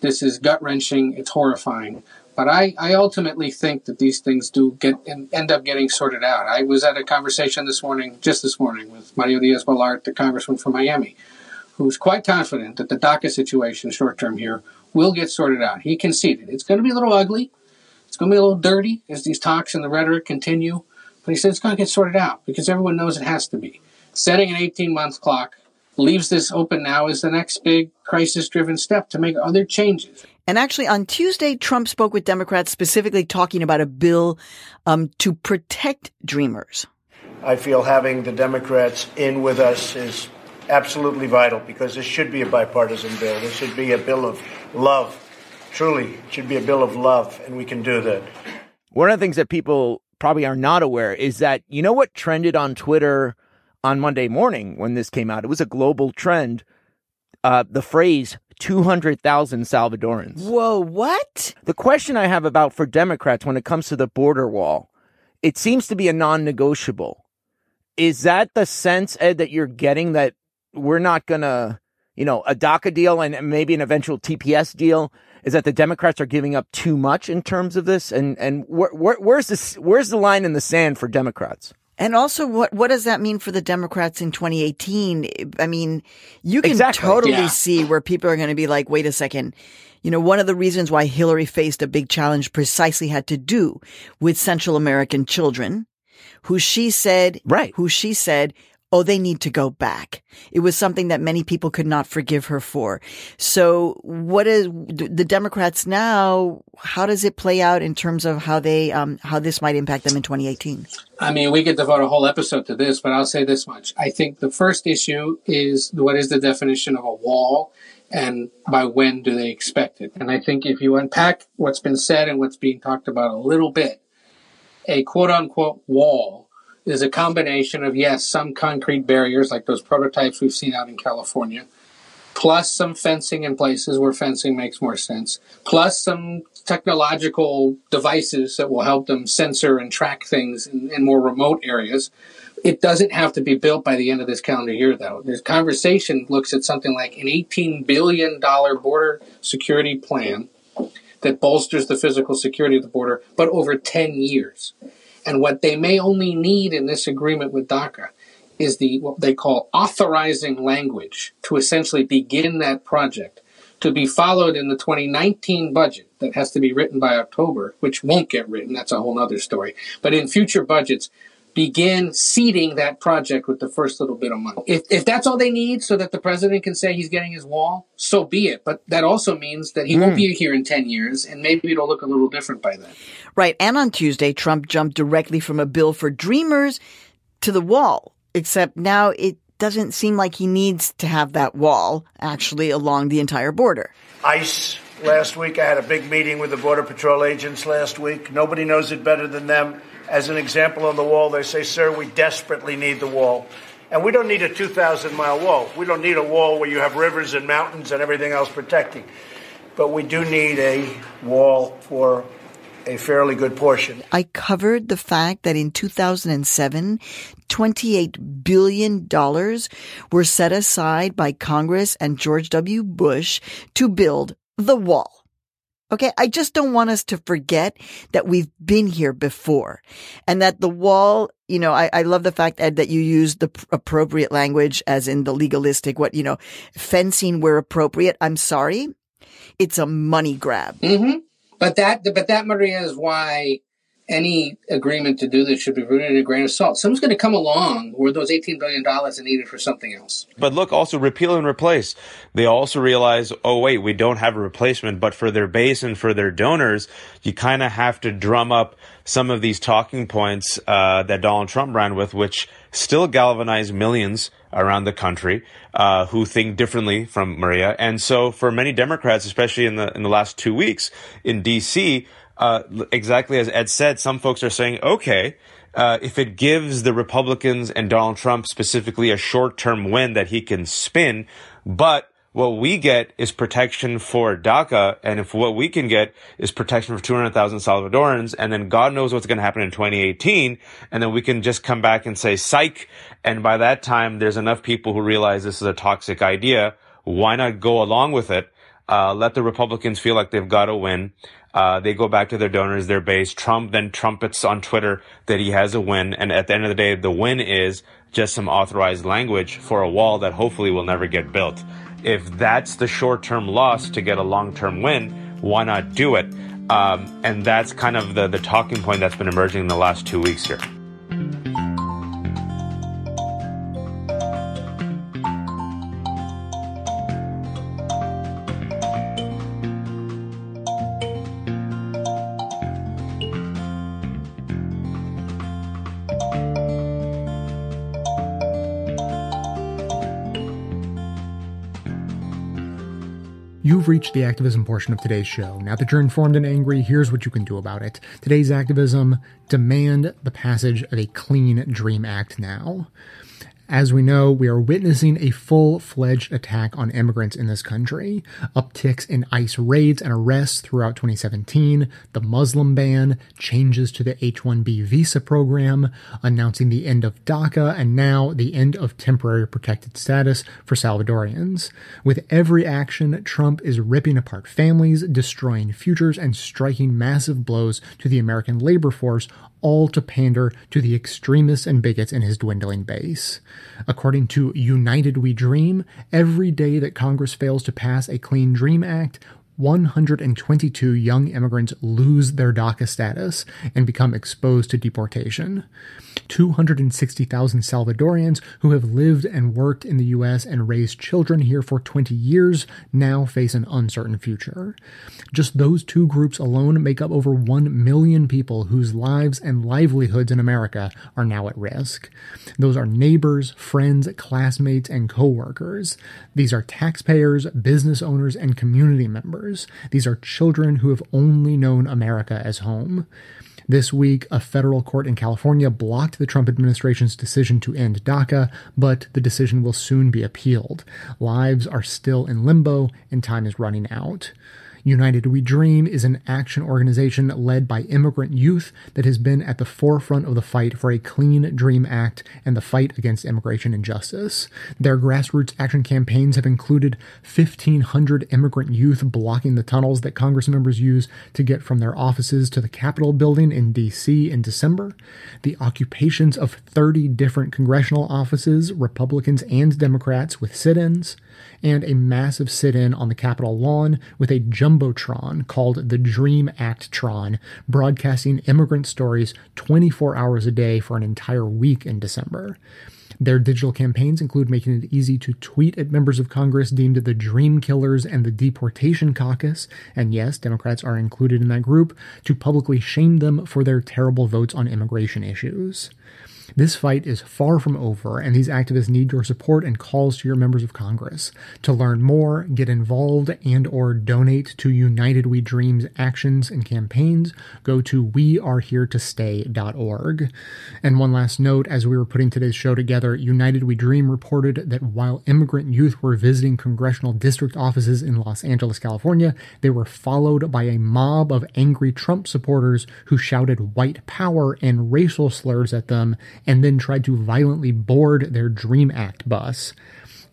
this is gut wrenching. It's horrifying. But I, I ultimately think that these things do get end up getting sorted out. I was at a conversation this morning, just this morning, with Mario Diaz-Balart, the congressman from Miami, who's quite confident that the DACA situation, short term here, will get sorted out. He conceded it's going to be a little ugly. It's going to be a little dirty as these talks and the rhetoric continue. But he said it's going to get sorted out because everyone knows it has to be. Setting an 18 month clock leaves this open now as the next big crisis driven step to make other changes. And actually, on Tuesday, Trump spoke with Democrats specifically talking about a bill um, to protect dreamers. I feel having the Democrats in with us is absolutely vital because this should be a bipartisan bill. This should be a bill of love. Truly, it should be a bill of love, and we can do that. One of the things that people probably are not aware is that you know what trended on Twitter on Monday morning when this came out? It was a global trend. Uh, the phrase 200,000 Salvadorans. Whoa, what? The question I have about for Democrats when it comes to the border wall, it seems to be a non negotiable. Is that the sense, Ed, that you're getting that we're not going to, you know, a DACA deal and maybe an eventual TPS deal is that the Democrats are giving up too much in terms of this, and and where, where, where's this? Where's the line in the sand for Democrats? And also, what what does that mean for the Democrats in 2018? I mean, you can exactly. totally yeah. see where people are going to be like, "Wait a second. You know, one of the reasons why Hillary faced a big challenge precisely had to do with Central American children, who she said, right, who she said oh, they need to go back. It was something that many people could not forgive her for. So what is the Democrats now? How does it play out in terms of how they, um, how this might impact them in 2018? I mean, we could devote a whole episode to this, but I'll say this much. I think the first issue is what is the definition of a wall? and by when do they expect it? And I think if you unpack what's been said and what's being talked about a little bit, a quote unquote wall is a combination of, yes, some concrete barriers like those prototypes we've seen out in California, plus some fencing in places where fencing makes more sense, plus some technological devices that will help them censor and track things in, in more remote areas. It doesn't have to be built by the end of this calendar year, though. This conversation looks at something like an $18 billion border security plan that bolsters the physical security of the border, but over 10 years. And what they may only need in this agreement with DACA is the what they call authorizing language to essentially begin that project to be followed in the 2019 budget that has to be written by October, which won't get written. That's a whole other story. But in future budgets, begin seeding that project with the first little bit of money. If, if that's all they need so that the president can say he's getting his wall, so be it. But that also means that he mm. won't be here in 10 years and maybe it'll look a little different by then. Right. And on Tuesday, Trump jumped directly from a bill for dreamers to the wall, except now it doesn't seem like he needs to have that wall actually along the entire border. ICE last week. I had a big meeting with the Border Patrol agents last week. Nobody knows it better than them. As an example on the wall, they say, Sir, we desperately need the wall. And we don't need a 2,000 mile wall. We don't need a wall where you have rivers and mountains and everything else protecting. But we do need a wall for a fairly good portion. I covered the fact that in 2007, $28 billion were set aside by Congress and George W. Bush to build the wall. Okay. I just don't want us to forget that we've been here before and that the wall, you know, I, I love the fact, Ed, that you use the appropriate language as in the legalistic, what, you know, fencing where appropriate. I'm sorry. It's a money grab. Mm-hmm. But that, but that, Maria, is why any agreement to do this should be rooted in a grain of salt. Someone's going to come along where those $18 billion are needed for something else. But look, also repeal and replace. They also realize, oh, wait, we don't have a replacement, but for their base and for their donors, you kind of have to drum up some of these talking points uh, that Donald Trump ran with, which still galvanize millions around the country uh, who think differently from Maria. And so for many Democrats, especially in the in the last two weeks in D.C., uh, exactly as Ed said, some folks are saying, okay, uh, if it gives the Republicans and Donald Trump specifically a short term win that he can spin, but what we get is protection for DACA, and if what we can get is protection for 200,000 Salvadorans, and then God knows what's going to happen in 2018, and then we can just come back and say, psych, and by that time, there's enough people who realize this is a toxic idea. Why not go along with it? Uh, let the Republicans feel like they've got to win. Uh, they go back to their donors, their base. Trump then trumpets on Twitter that he has a win. And at the end of the day, the win is just some authorized language for a wall that hopefully will never get built. If that's the short term loss to get a long term win, why not do it? Um, and that's kind of the, the talking point that's been emerging in the last two weeks here. Reached the activism portion of today's show. Now that you're informed and angry, here's what you can do about it. Today's activism demand the passage of a Clean Dream Act now. As we know, we are witnessing a full fledged attack on immigrants in this country. Upticks in ICE raids and arrests throughout 2017, the Muslim ban, changes to the H 1B visa program, announcing the end of DACA, and now the end of temporary protected status for Salvadorians. With every action, Trump is ripping apart families, destroying futures, and striking massive blows to the American labor force, all to pander to the extremists and bigots in his dwindling base. According to United We Dream, every day that Congress fails to pass a Clean Dream Act, 122 young immigrants lose their DACA status and become exposed to deportation. 260,000 Salvadorians who have lived and worked in the U.S. and raised children here for 20 years now face an uncertain future. Just those two groups alone make up over 1 million people whose lives and livelihoods in America are now at risk. Those are neighbors, friends, classmates, and coworkers. These are taxpayers, business owners, and community members. These are children who have only known America as home. This week, a federal court in California blocked the Trump administration's decision to end DACA, but the decision will soon be appealed. Lives are still in limbo, and time is running out. United We Dream is an action organization led by immigrant youth that has been at the forefront of the fight for a Clean Dream Act and the fight against immigration injustice. Their grassroots action campaigns have included 1,500 immigrant youth blocking the tunnels that Congress members use to get from their offices to the Capitol building in D.C. in December, the occupations of 30 different congressional offices, Republicans and Democrats, with sit ins and a massive sit in on the Capitol lawn with a Jumbotron called the Dream Act Tron, broadcasting immigrant stories 24 hours a day for an entire week in December. Their digital campaigns include making it easy to tweet at members of Congress deemed the Dream Killers and the Deportation Caucus, and yes, Democrats are included in that group, to publicly shame them for their terrible votes on immigration issues. This fight is far from over, and these activists need your support and calls to your members of Congress. To learn more, get involved, and or donate to United We Dream's actions and campaigns, go to weareheretostay.org. And one last note, as we were putting today's show together, United We Dream reported that while immigrant youth were visiting congressional district offices in Los Angeles, California, they were followed by a mob of angry Trump supporters who shouted white power and racial slurs at them and then tried to violently board their Dream Act bus.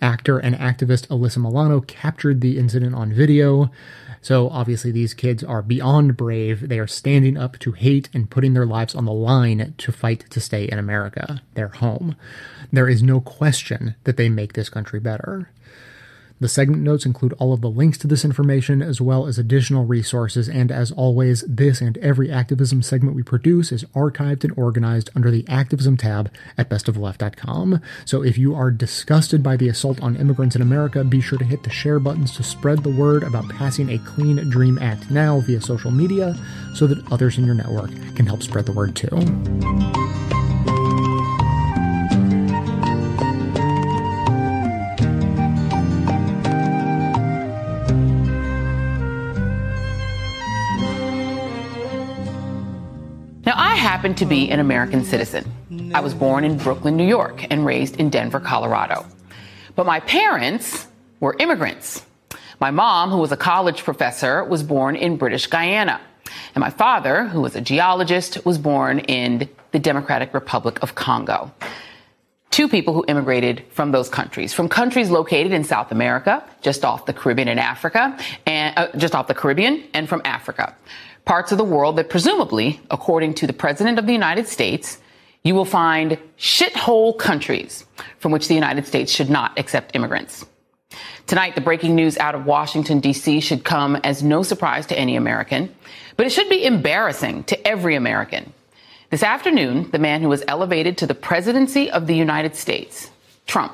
Actor and activist Alyssa Milano captured the incident on video. So obviously, these kids are beyond brave. They are standing up to hate and putting their lives on the line to fight to stay in America, their home. There is no question that they make this country better. The segment notes include all of the links to this information as well as additional resources, and as always, this and every activism segment we produce is archived and organized under the activism tab at bestoftheleft.com. So if you are disgusted by the assault on immigrants in America, be sure to hit the share buttons to spread the word about passing a Clean Dream Act now via social media so that others in your network can help spread the word too. Happen to be an American citizen. I was born in Brooklyn, New York, and raised in Denver, Colorado. But my parents were immigrants. My mom, who was a college professor, was born in British Guyana. And my father, who was a geologist, was born in the Democratic Republic of Congo. Two people who immigrated from those countries, from countries located in South America, just off the Caribbean and Africa, and uh, just off the Caribbean, and from Africa parts of the world that presumably, according to the President of the United States, you will find shithole countries from which the United States should not accept immigrants. Tonight, the breaking news out of Washington, D.C. should come as no surprise to any American, but it should be embarrassing to every American. This afternoon, the man who was elevated to the presidency of the United States, Trump,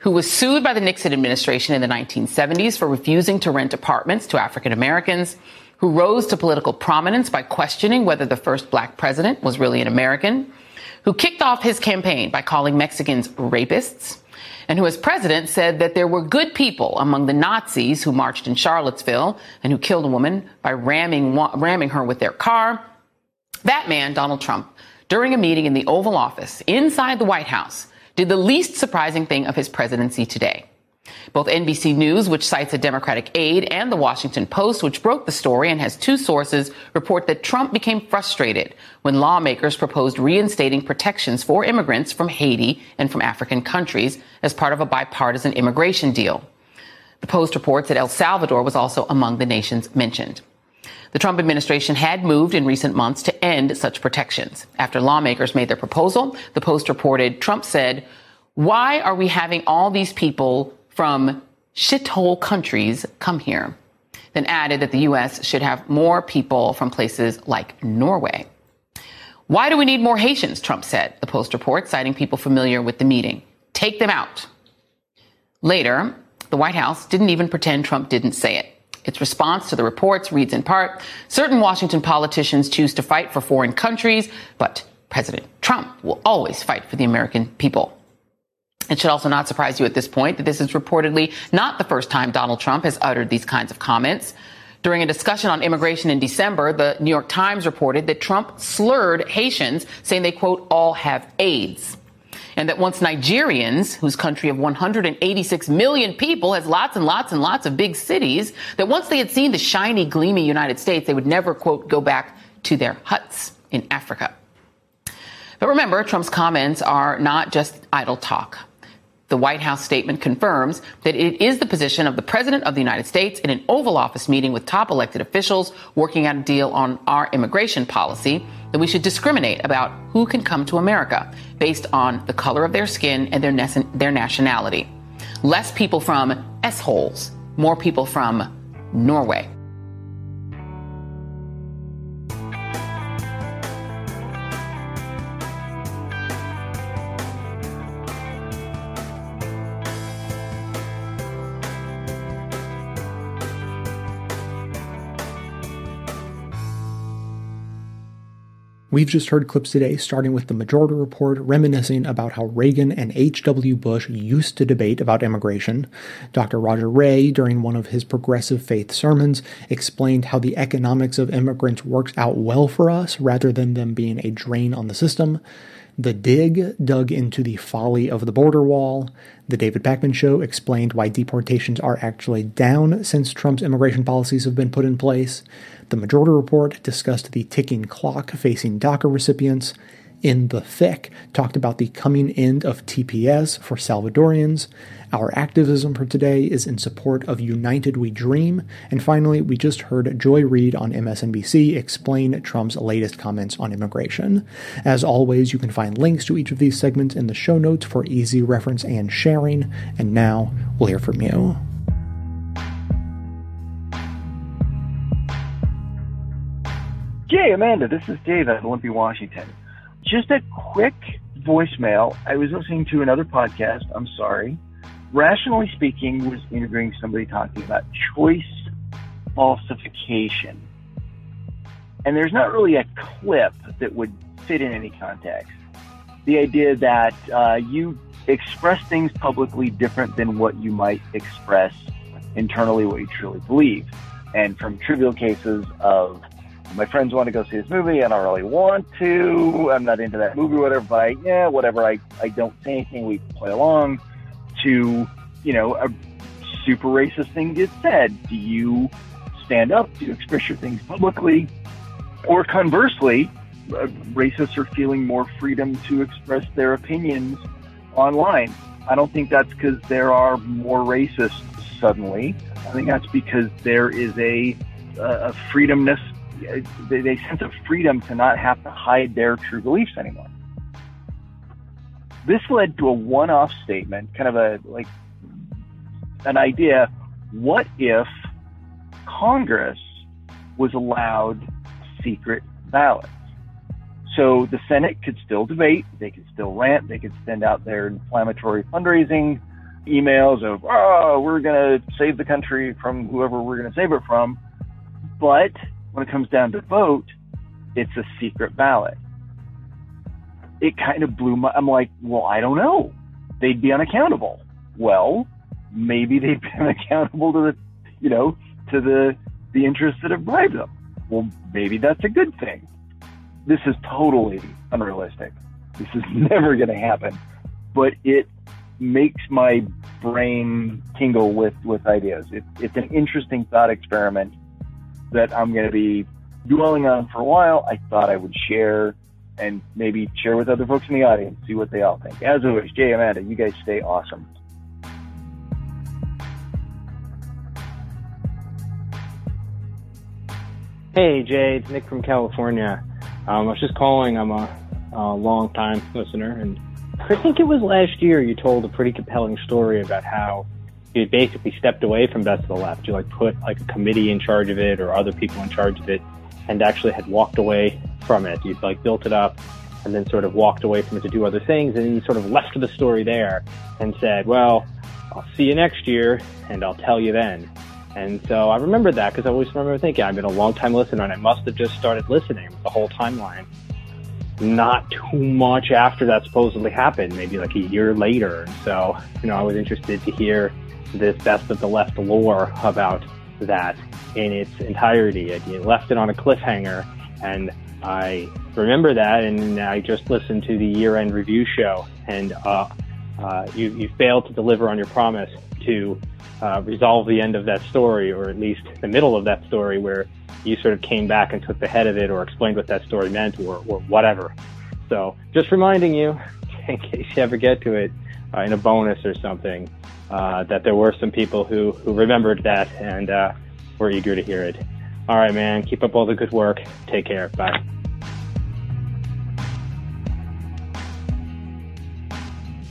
who was sued by the Nixon administration in the 1970s for refusing to rent apartments to African Americans, who rose to political prominence by questioning whether the first black president was really an American, who kicked off his campaign by calling Mexicans rapists, and who as president said that there were good people among the Nazis who marched in Charlottesville and who killed a woman by ramming, ramming her with their car. That man, Donald Trump, during a meeting in the Oval Office inside the White House, did the least surprising thing of his presidency today. Both NBC News, which cites a Democratic aide, and the Washington Post, which broke the story and has two sources, report that Trump became frustrated when lawmakers proposed reinstating protections for immigrants from Haiti and from African countries as part of a bipartisan immigration deal. The Post reports that El Salvador was also among the nations mentioned. The Trump administration had moved in recent months to end such protections. After lawmakers made their proposal, the Post reported Trump said, Why are we having all these people from shithole countries come here? Then added that the U.S. should have more people from places like Norway. Why do we need more Haitians? Trump said, the Post reports, citing people familiar with the meeting. Take them out. Later, the White House didn't even pretend Trump didn't say it. Its response to the reports reads in part certain Washington politicians choose to fight for foreign countries, but President Trump will always fight for the American people. It should also not surprise you at this point that this is reportedly not the first time Donald Trump has uttered these kinds of comments. During a discussion on immigration in December, the New York Times reported that Trump slurred Haitians, saying they, quote, all have AIDS. And that once Nigerians, whose country of 186 million people has lots and lots and lots of big cities, that once they had seen the shiny, gleamy United States, they would never, quote, go back to their huts in Africa. But remember, Trump's comments are not just idle talk. The White House statement confirms that it is the position of the President of the United States in an Oval Office meeting with top elected officials working out a deal on our immigration policy that we should discriminate about who can come to America based on the color of their skin and their, their nationality. Less people from S-holes, more people from Norway. We've just heard clips today, starting with the Majority Report, reminiscing about how Reagan and H.W. Bush used to debate about immigration. Dr. Roger Ray, during one of his progressive faith sermons, explained how the economics of immigrants works out well for us rather than them being a drain on the system. The Dig dug into the folly of the border wall. The David Pakman Show explained why deportations are actually down since Trump's immigration policies have been put in place. The Majority Report discussed the ticking clock facing DACA recipients. In the Thick talked about the coming end of TPS for Salvadorians. Our activism for today is in support of United We Dream. And finally, we just heard Joy Reid on MSNBC explain Trump's latest comments on immigration. As always, you can find links to each of these segments in the show notes for easy reference and sharing. And now we'll hear from you. Jay, Amanda, this is Dave at Olympia, Washington. Just a quick voicemail. I was listening to another podcast. I'm sorry. Rationally speaking, was interviewing somebody talking about choice falsification. And there's not really a clip that would fit in any context. The idea that uh, you express things publicly different than what you might express internally, what you truly believe. And from trivial cases of my friends want to go see this movie. And I don't really want to. I'm not into that movie, whatever. But I, yeah, whatever. I, I don't say anything. We play along. To you know, a super racist thing gets said. Do you stand up? Do you express your things publicly? Or conversely, uh, racists are feeling more freedom to express their opinions online. I don't think that's because there are more racists suddenly. I think that's because there is a, a freedomness they, they sense of freedom to not have to hide their true beliefs anymore. This led to a one-off statement, kind of a like an idea. What if Congress was allowed secret ballots? So the Senate could still debate, they could still rant, they could send out their inflammatory fundraising emails of, oh, we're going to save the country from whoever we're going to save it from. But when it comes down to vote, it's a secret ballot. It kind of blew my, I'm like, well, I don't know. They'd be unaccountable. Well, maybe they've been *laughs* accountable to the, you know, to the, the interests that have bribed them. Well, maybe that's a good thing. This is totally unrealistic. This is *laughs* never going to happen, but it makes my brain tingle with, with ideas. It, it's an interesting thought experiment that I'm going to be dwelling on for a while. I thought I would share and maybe share with other folks in the audience, see what they all think. As always, Jay, Amanda, you guys stay awesome. Hey, Jay, it's Nick from California. Um, I was just calling. I'm a, a long time listener, and I think it was last year you told a pretty compelling story about how you basically stepped away from Best of the Left. You like put like a committee in charge of it or other people in charge of it and actually had walked away from it. You'd like built it up and then sort of walked away from it to do other things and sort of left the story there and said, well, I'll see you next year and I'll tell you then. And so I remember that because I always remember thinking I've been a long time listener and I must have just started listening the whole timeline. Not too much after that supposedly happened, maybe like a year later. So, you know, I was interested to hear this best of the left lore about that in its entirety. I left it on a cliffhanger, and I remember that, and I just listened to the year-end review show, and uh, uh, you, you failed to deliver on your promise to uh, resolve the end of that story, or at least the middle of that story, where you sort of came back and took the head of it, or explained what that story meant, or, or whatever. So, just reminding you, *laughs* in case you ever get to it, uh, in a bonus or something, uh, that there were some people who, who remembered that and uh, were eager to hear it. All right, man. Keep up all the good work. Take care. Bye.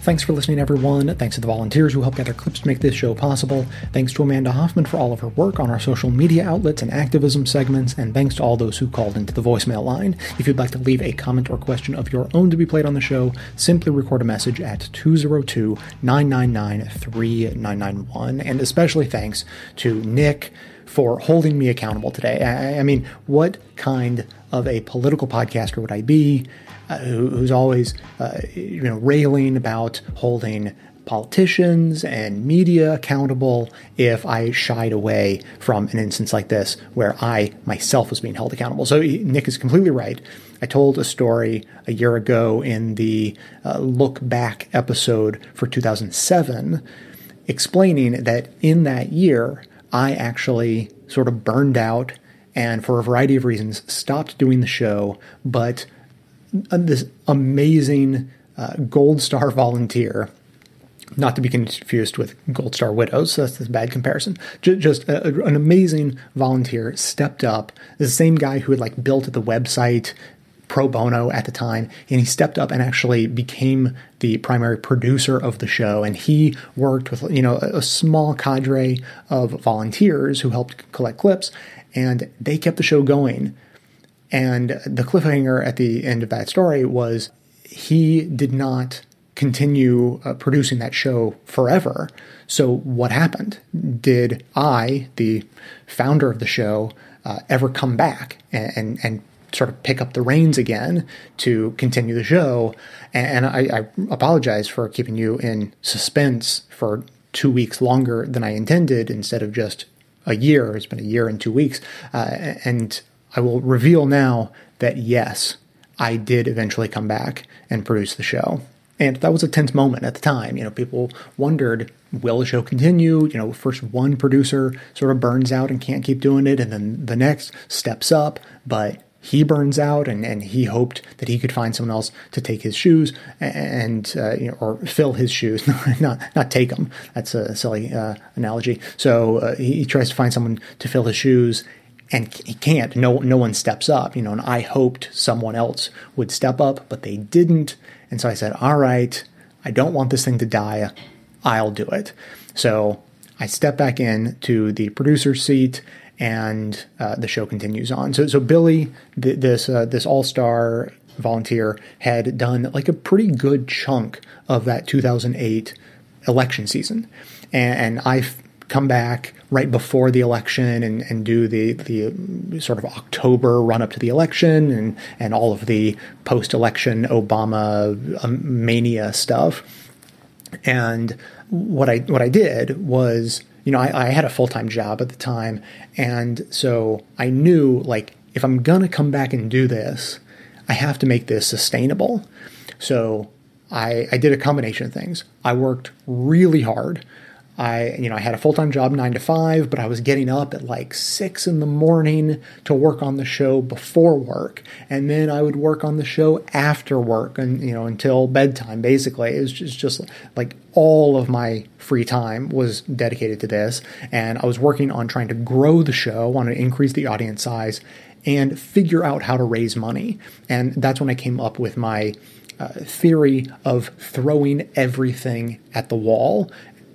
Thanks for listening, everyone. Thanks to the volunteers who help gather clips to make this show possible. Thanks to Amanda Hoffman for all of her work on our social media outlets and activism segments. And thanks to all those who called into the voicemail line. If you'd like to leave a comment or question of your own to be played on the show, simply record a message at 202 999 3991. And especially thanks to Nick for holding me accountable today. I, I mean, what kind of a political podcaster would I be? Uh, who, who's always, uh, you know, railing about holding politicians and media accountable if I shied away from an instance like this where I myself was being held accountable. So Nick is completely right. I told a story a year ago in the uh, look back episode for 2007 explaining that in that year I actually sort of burned out and for a variety of reasons stopped doing the show, but this amazing uh, Gold Star volunteer, not to be confused with Gold Star widows, so that's a bad comparison. Just, just a, an amazing volunteer stepped up. The same guy who had like built the website pro bono at the time, and he stepped up and actually became the primary producer of the show. And he worked with you know a, a small cadre of volunteers who helped collect clips, and they kept the show going and the cliffhanger at the end of that story was he did not continue uh, producing that show forever. So, what happened? Did I, the founder of the show, uh, ever come back and, and, and, sort of pick up the reins again to continue the show? And, and I, I apologize for keeping you in suspense for two weeks longer than I intended instead of just a year. It's been a year and two weeks. Uh, and I will reveal now that yes, I did eventually come back and produce the show. And that was a tense moment at the time. You know, people wondered, will the show continue? You know, first one producer sort of burns out and can't keep doing it, and then the next steps up, but he burns out and, and he hoped that he could find someone else to take his shoes and uh, you know, or fill his shoes *laughs* not not take them that's a silly uh, analogy so uh, he, he, tries to find someone to fill his shoes and he can't. No, no one steps up, you know. And I hoped someone else would step up, but they didn't. And so I said, "All right, I don't want this thing to die. I'll do it." So I step back in to the producer's seat, and uh, the show continues on. So, so Billy, th- this uh, this all star volunteer, had done like a pretty good chunk of that 2008 election season, and, and I come back right before the election and, and do the, the sort of October run up to the election and, and all of the post election Obama um, mania stuff. And what I what I did was, you know, I, I had a full time job at the time, and so I knew like if I'm gonna come back and do this, I have to make this sustainable. So I, I did a combination of things. I worked really hard I, you know, I had a full time job nine to five, but I was getting up at like six in the morning to work on the show before work. And then I would work on the show after work and, you know, until bedtime, basically. It was just, just like all of my free time was dedicated to this. And I was working on trying to grow the show, want to increase the audience size and figure out how to raise money. And that's when I came up with my uh, theory of throwing everything at the wall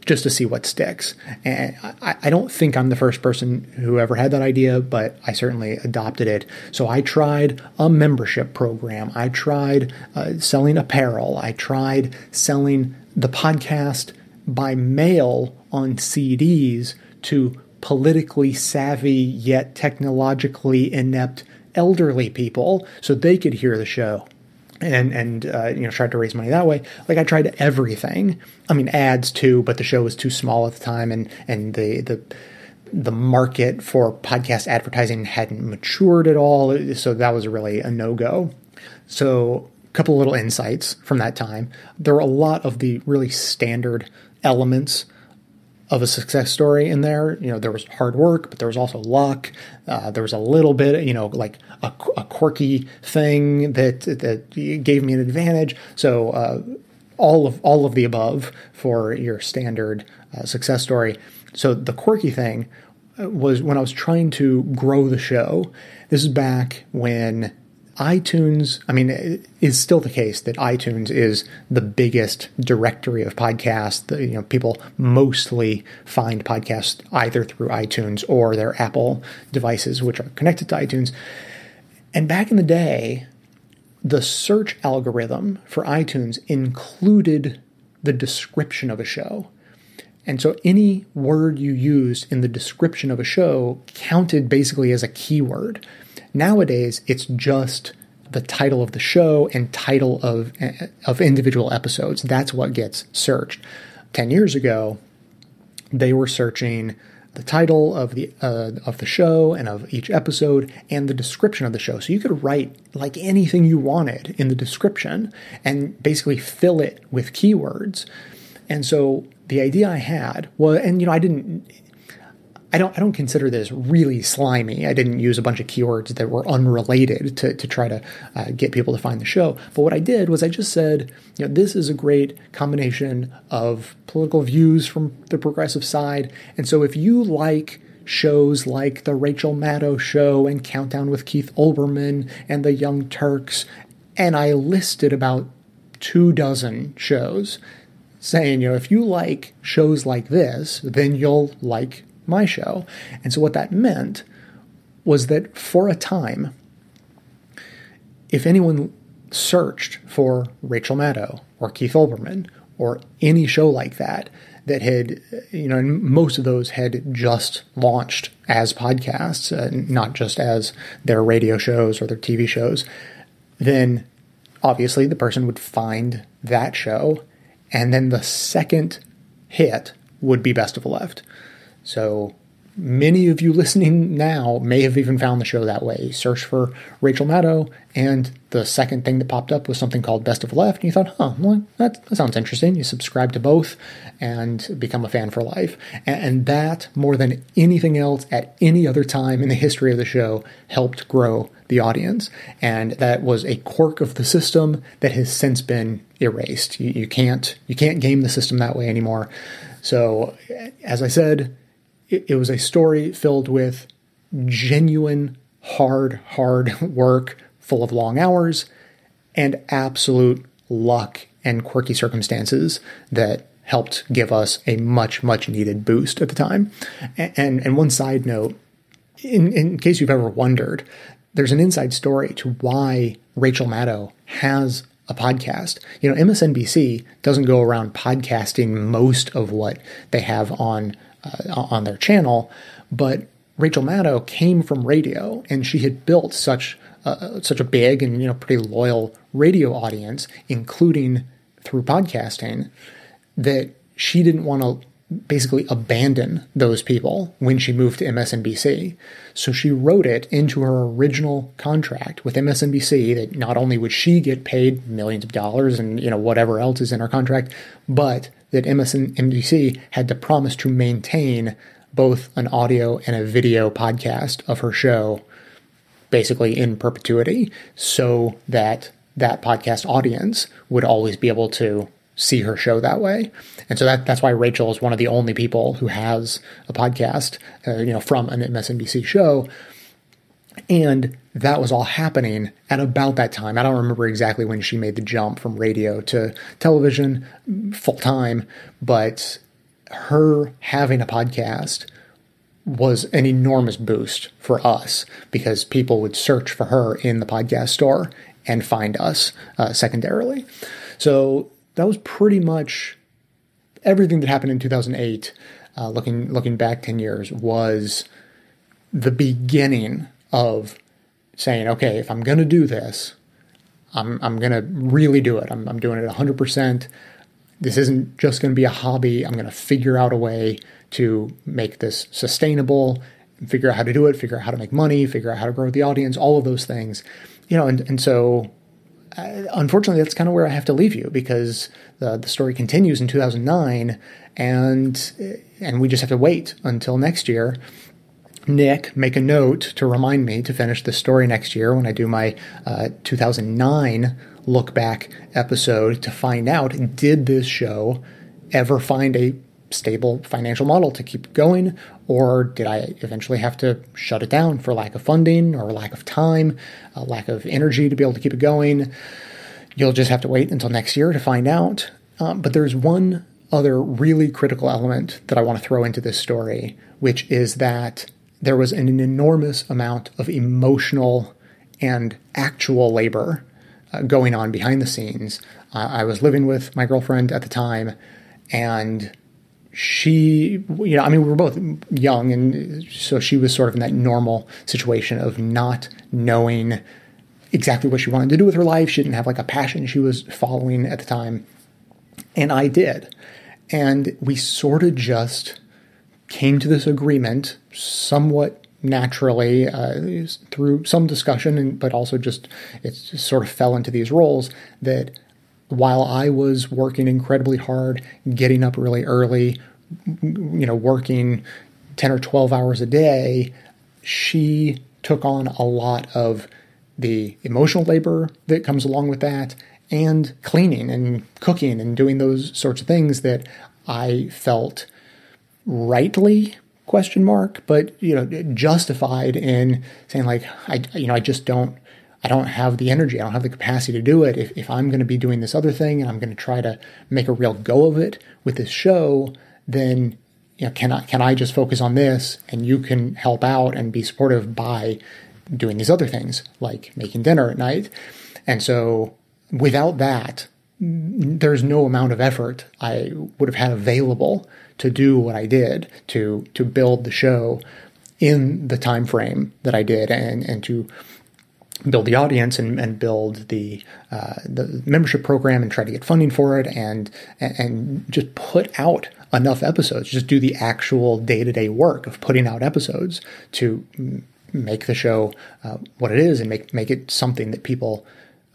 just to see what sticks. And I, I, don't think I'm the first person who ever had that idea, but I certainly adopted it. So I tried a membership program. I tried uh, selling apparel. I tried selling the podcast by mail on CDs to politically savvy yet technologically inept elderly people so they could hear the show and and uh, you know tried to raise money that way. Like I tried everything. I mean ads too, but the show was too small at the time, and and the the the market for podcast advertising hadn't matured at all, so that was really a no go. So a couple little insights from that time. There were a lot of the really standard elements of a success story in there. You know, there was hard work, but there was also luck. Uh, there was a little bit, you know, like a, a, quirky thing that that gave me an advantage. So uh, all of all of the above for your standard uh, success story. So the quirky thing uh, was when I was trying to grow the show. This is back when iTunes, I mean, it is still the case that iTunes is the biggest directory of podcasts. The, you know, people mostly find podcasts either through iTunes or their Apple devices, which are connected to iTunes. And back in the day, the search algorithm for iTunes included the description of a show. And so any word you used in the description of a show counted basically as a keyword. Nowadays, it's just the title of the show and title of of individual episodes. That's what gets searched. Ten years ago, they were searching the title of the uh, of the show and of each episode and the description of the show. So you could write like anything you wanted in the description and basically fill it with keywords. And so the idea I had was, and you know, I didn't I don't I don't consider this really slimy. I didn't use a bunch of keywords that were unrelated to, to try to uh, get people to find the show. But what I did was I just said, you know, this is a great combination of political views from the progressive side. And so if you like shows like the Rachel Maddow show and Countdown with Keith Olbermann and the Young Turks, and I listed about two dozen shows saying, you know, if you like shows like this, then you'll like my show. And so what that meant was that for a time, if anyone searched for Rachel Maddow or Keith Olbermann or any show like that, that had, you know, and most of those had just launched as podcasts, uh, not just as their radio shows or their TV shows, then obviously the person would find that show. And then the second hit would be Best of the Left. So many of you listening now may have even found the show that way. Search for Rachel Maddow, and the second thing that popped up was something called Best of Left, and you thought, huh, well, that, that sounds interesting. You subscribe to both and become a fan for life. And, and that, more than anything else at any other time in the history of the show, helped grow the audience. And that was a quirk of the system that has since been erased. You, you can't you can't game the system that way anymore. So, as I said, it, it was a story filled with genuine, hard, hard *laughs* work, full of long hours, and absolute luck and quirky circumstances that helped give us a much, much needed boost at the time. And, and one side note, in, in case you've ever wondered, there's an inside story to why Rachel Maddow has a podcast. You know, MSNBC doesn't go around podcasting most of what they have on uh, on their channel, but Rachel Maddow came from radio, and she had built such uh, such a big and you know pretty loyal radio audience, including through podcasting, that she didn't want to basically abandon those people when she moved to MSNBC. So she wrote it into her original contract with MSNBC that not only would she get paid millions of dollars and you know whatever else is in her contract, but that MSNBC had to promise to maintain both an audio and a video podcast of her show basically in perpetuity so that that podcast audience would always be able to see her show that way. And so that that's why Rachel is one of the only people who has a podcast, uh, you know, from an MSNBC show. And that was all happening at about that time. I don't remember exactly when she made the jump from radio to television full time, but her having a podcast was an enormous boost for us because people would search for her in the podcast store and find us uh, secondarily. So that was pretty much everything that happened in 2008. Uh, looking looking back 10 years was the beginning of saying, okay, if I'm going to do this, I'm, I'm going to really do it. I'm, I'm doing it 100%. This isn't just going to be a hobby. I'm going to figure out a way to make this sustainable, figure out how to do it, figure out how to make money, figure out how to grow the audience, all of those things. You know, and, and so uh, unfortunately, that's kind of where I have to leave you because the, the story continues in 2009, and and we just have to wait until next year. Nick, make a note to remind me to finish the story next year when I do my uh, 2009 look back episode to find out did this show ever find a stable financial model to keep going, or did I eventually have to shut it down for lack of funding or lack of time, a lack of energy to be able to keep it going? You'll just have to wait until next year to find out. Um, but there's one other really critical element that I want to throw into this story, which is that there was an enormous amount of emotional and actual labor uh, going on behind the scenes. Uh, I was living with my girlfriend at the time, and she, you know, I mean, we were both young, and so she was sort of in that normal situation of not knowing exactly what she wanted to do with her life. She didn't have like a passion she was following at the time, and I did. And we sort of just came to this agreement somewhat naturally uh, through some discussion, but also just it sort of fell into these roles that while I was working incredibly hard, getting up really early, you know, working 10 or 12 hours a day, she took on a lot of the emotional labor that comes along with that and cleaning and cooking and doing those sorts of things that I felt rightly question mark, but you know, justified in saying like, I, you know, I just don't, I don't have the energy, I don't have the capacity to do it. If, if I'm going to be doing this other thing and I'm going to try to make a real go of it with this show, then you know, can I can I just focus on this and you can help out and be supportive by doing these other things like making dinner at night. And so without that, there's no amount of effort I would have had available to do what I did to to build the show in the time frame that I did and and to build the audience and, and build the uh, the membership program and try to get funding for it and and just put out enough episodes just do the actual day-to-day work of putting out episodes to make the show uh, what it is and make make it something that people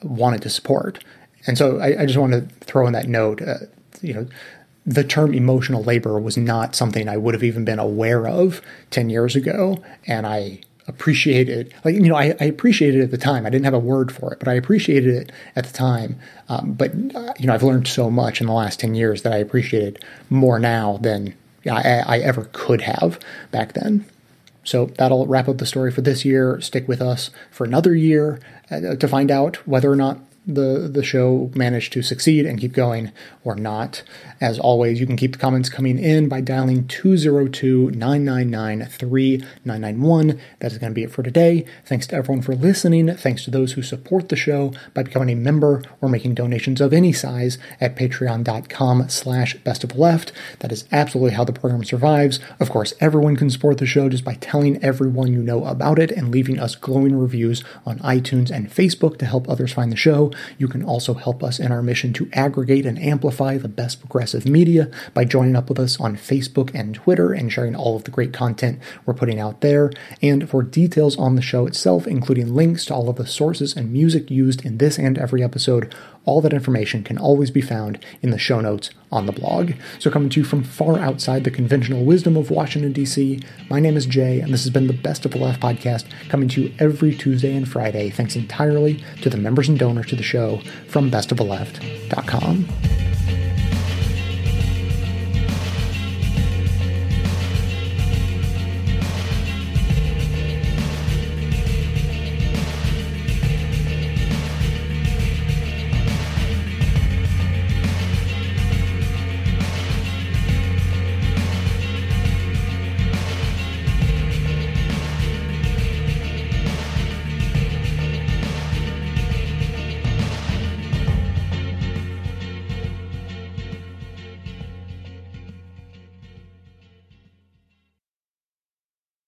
wanted to support. And so I, I just want to throw in that note uh, you know the term emotional labor was not something I would have even been aware of 10 years ago. And I appreciate it. Like, you know, I, I appreciated it at the time. I didn't have a word for it, but I appreciated it at the time. Um, but, uh, you know, I've learned so much in the last 10 years that I appreciate it more now than I, I ever could have back then. So that'll wrap up the story for this year. Stick with us for another year uh, to find out whether or not the the show managed to succeed and keep going or not. As always, you can keep the comments coming in by dialing 202-999-3991. That is going to be it for today. Thanks to everyone for listening. Thanks to those who support the show by becoming a member or making donations of any size at patreon.com slash best of left. That is absolutely how the program survives. Of course, everyone can support the show just by telling everyone you know about it and leaving us glowing reviews on iTunes and Facebook to help others find the show. You can also help us in our mission to aggregate and amplify the best progressive media by joining up with us on Facebook and Twitter and sharing all of the great content we're putting out there. And for details on the show itself, including links to all of the sources and music used in this and every episode, all that information can always be found in the show notes on the blog. So, coming to you from far outside the conventional wisdom of Washington, D.C., my name is Jay, and this has been the Best of the Left podcast, coming to you every Tuesday and Friday, thanks entirely to the members and donors to the show from bestoftheleft.com.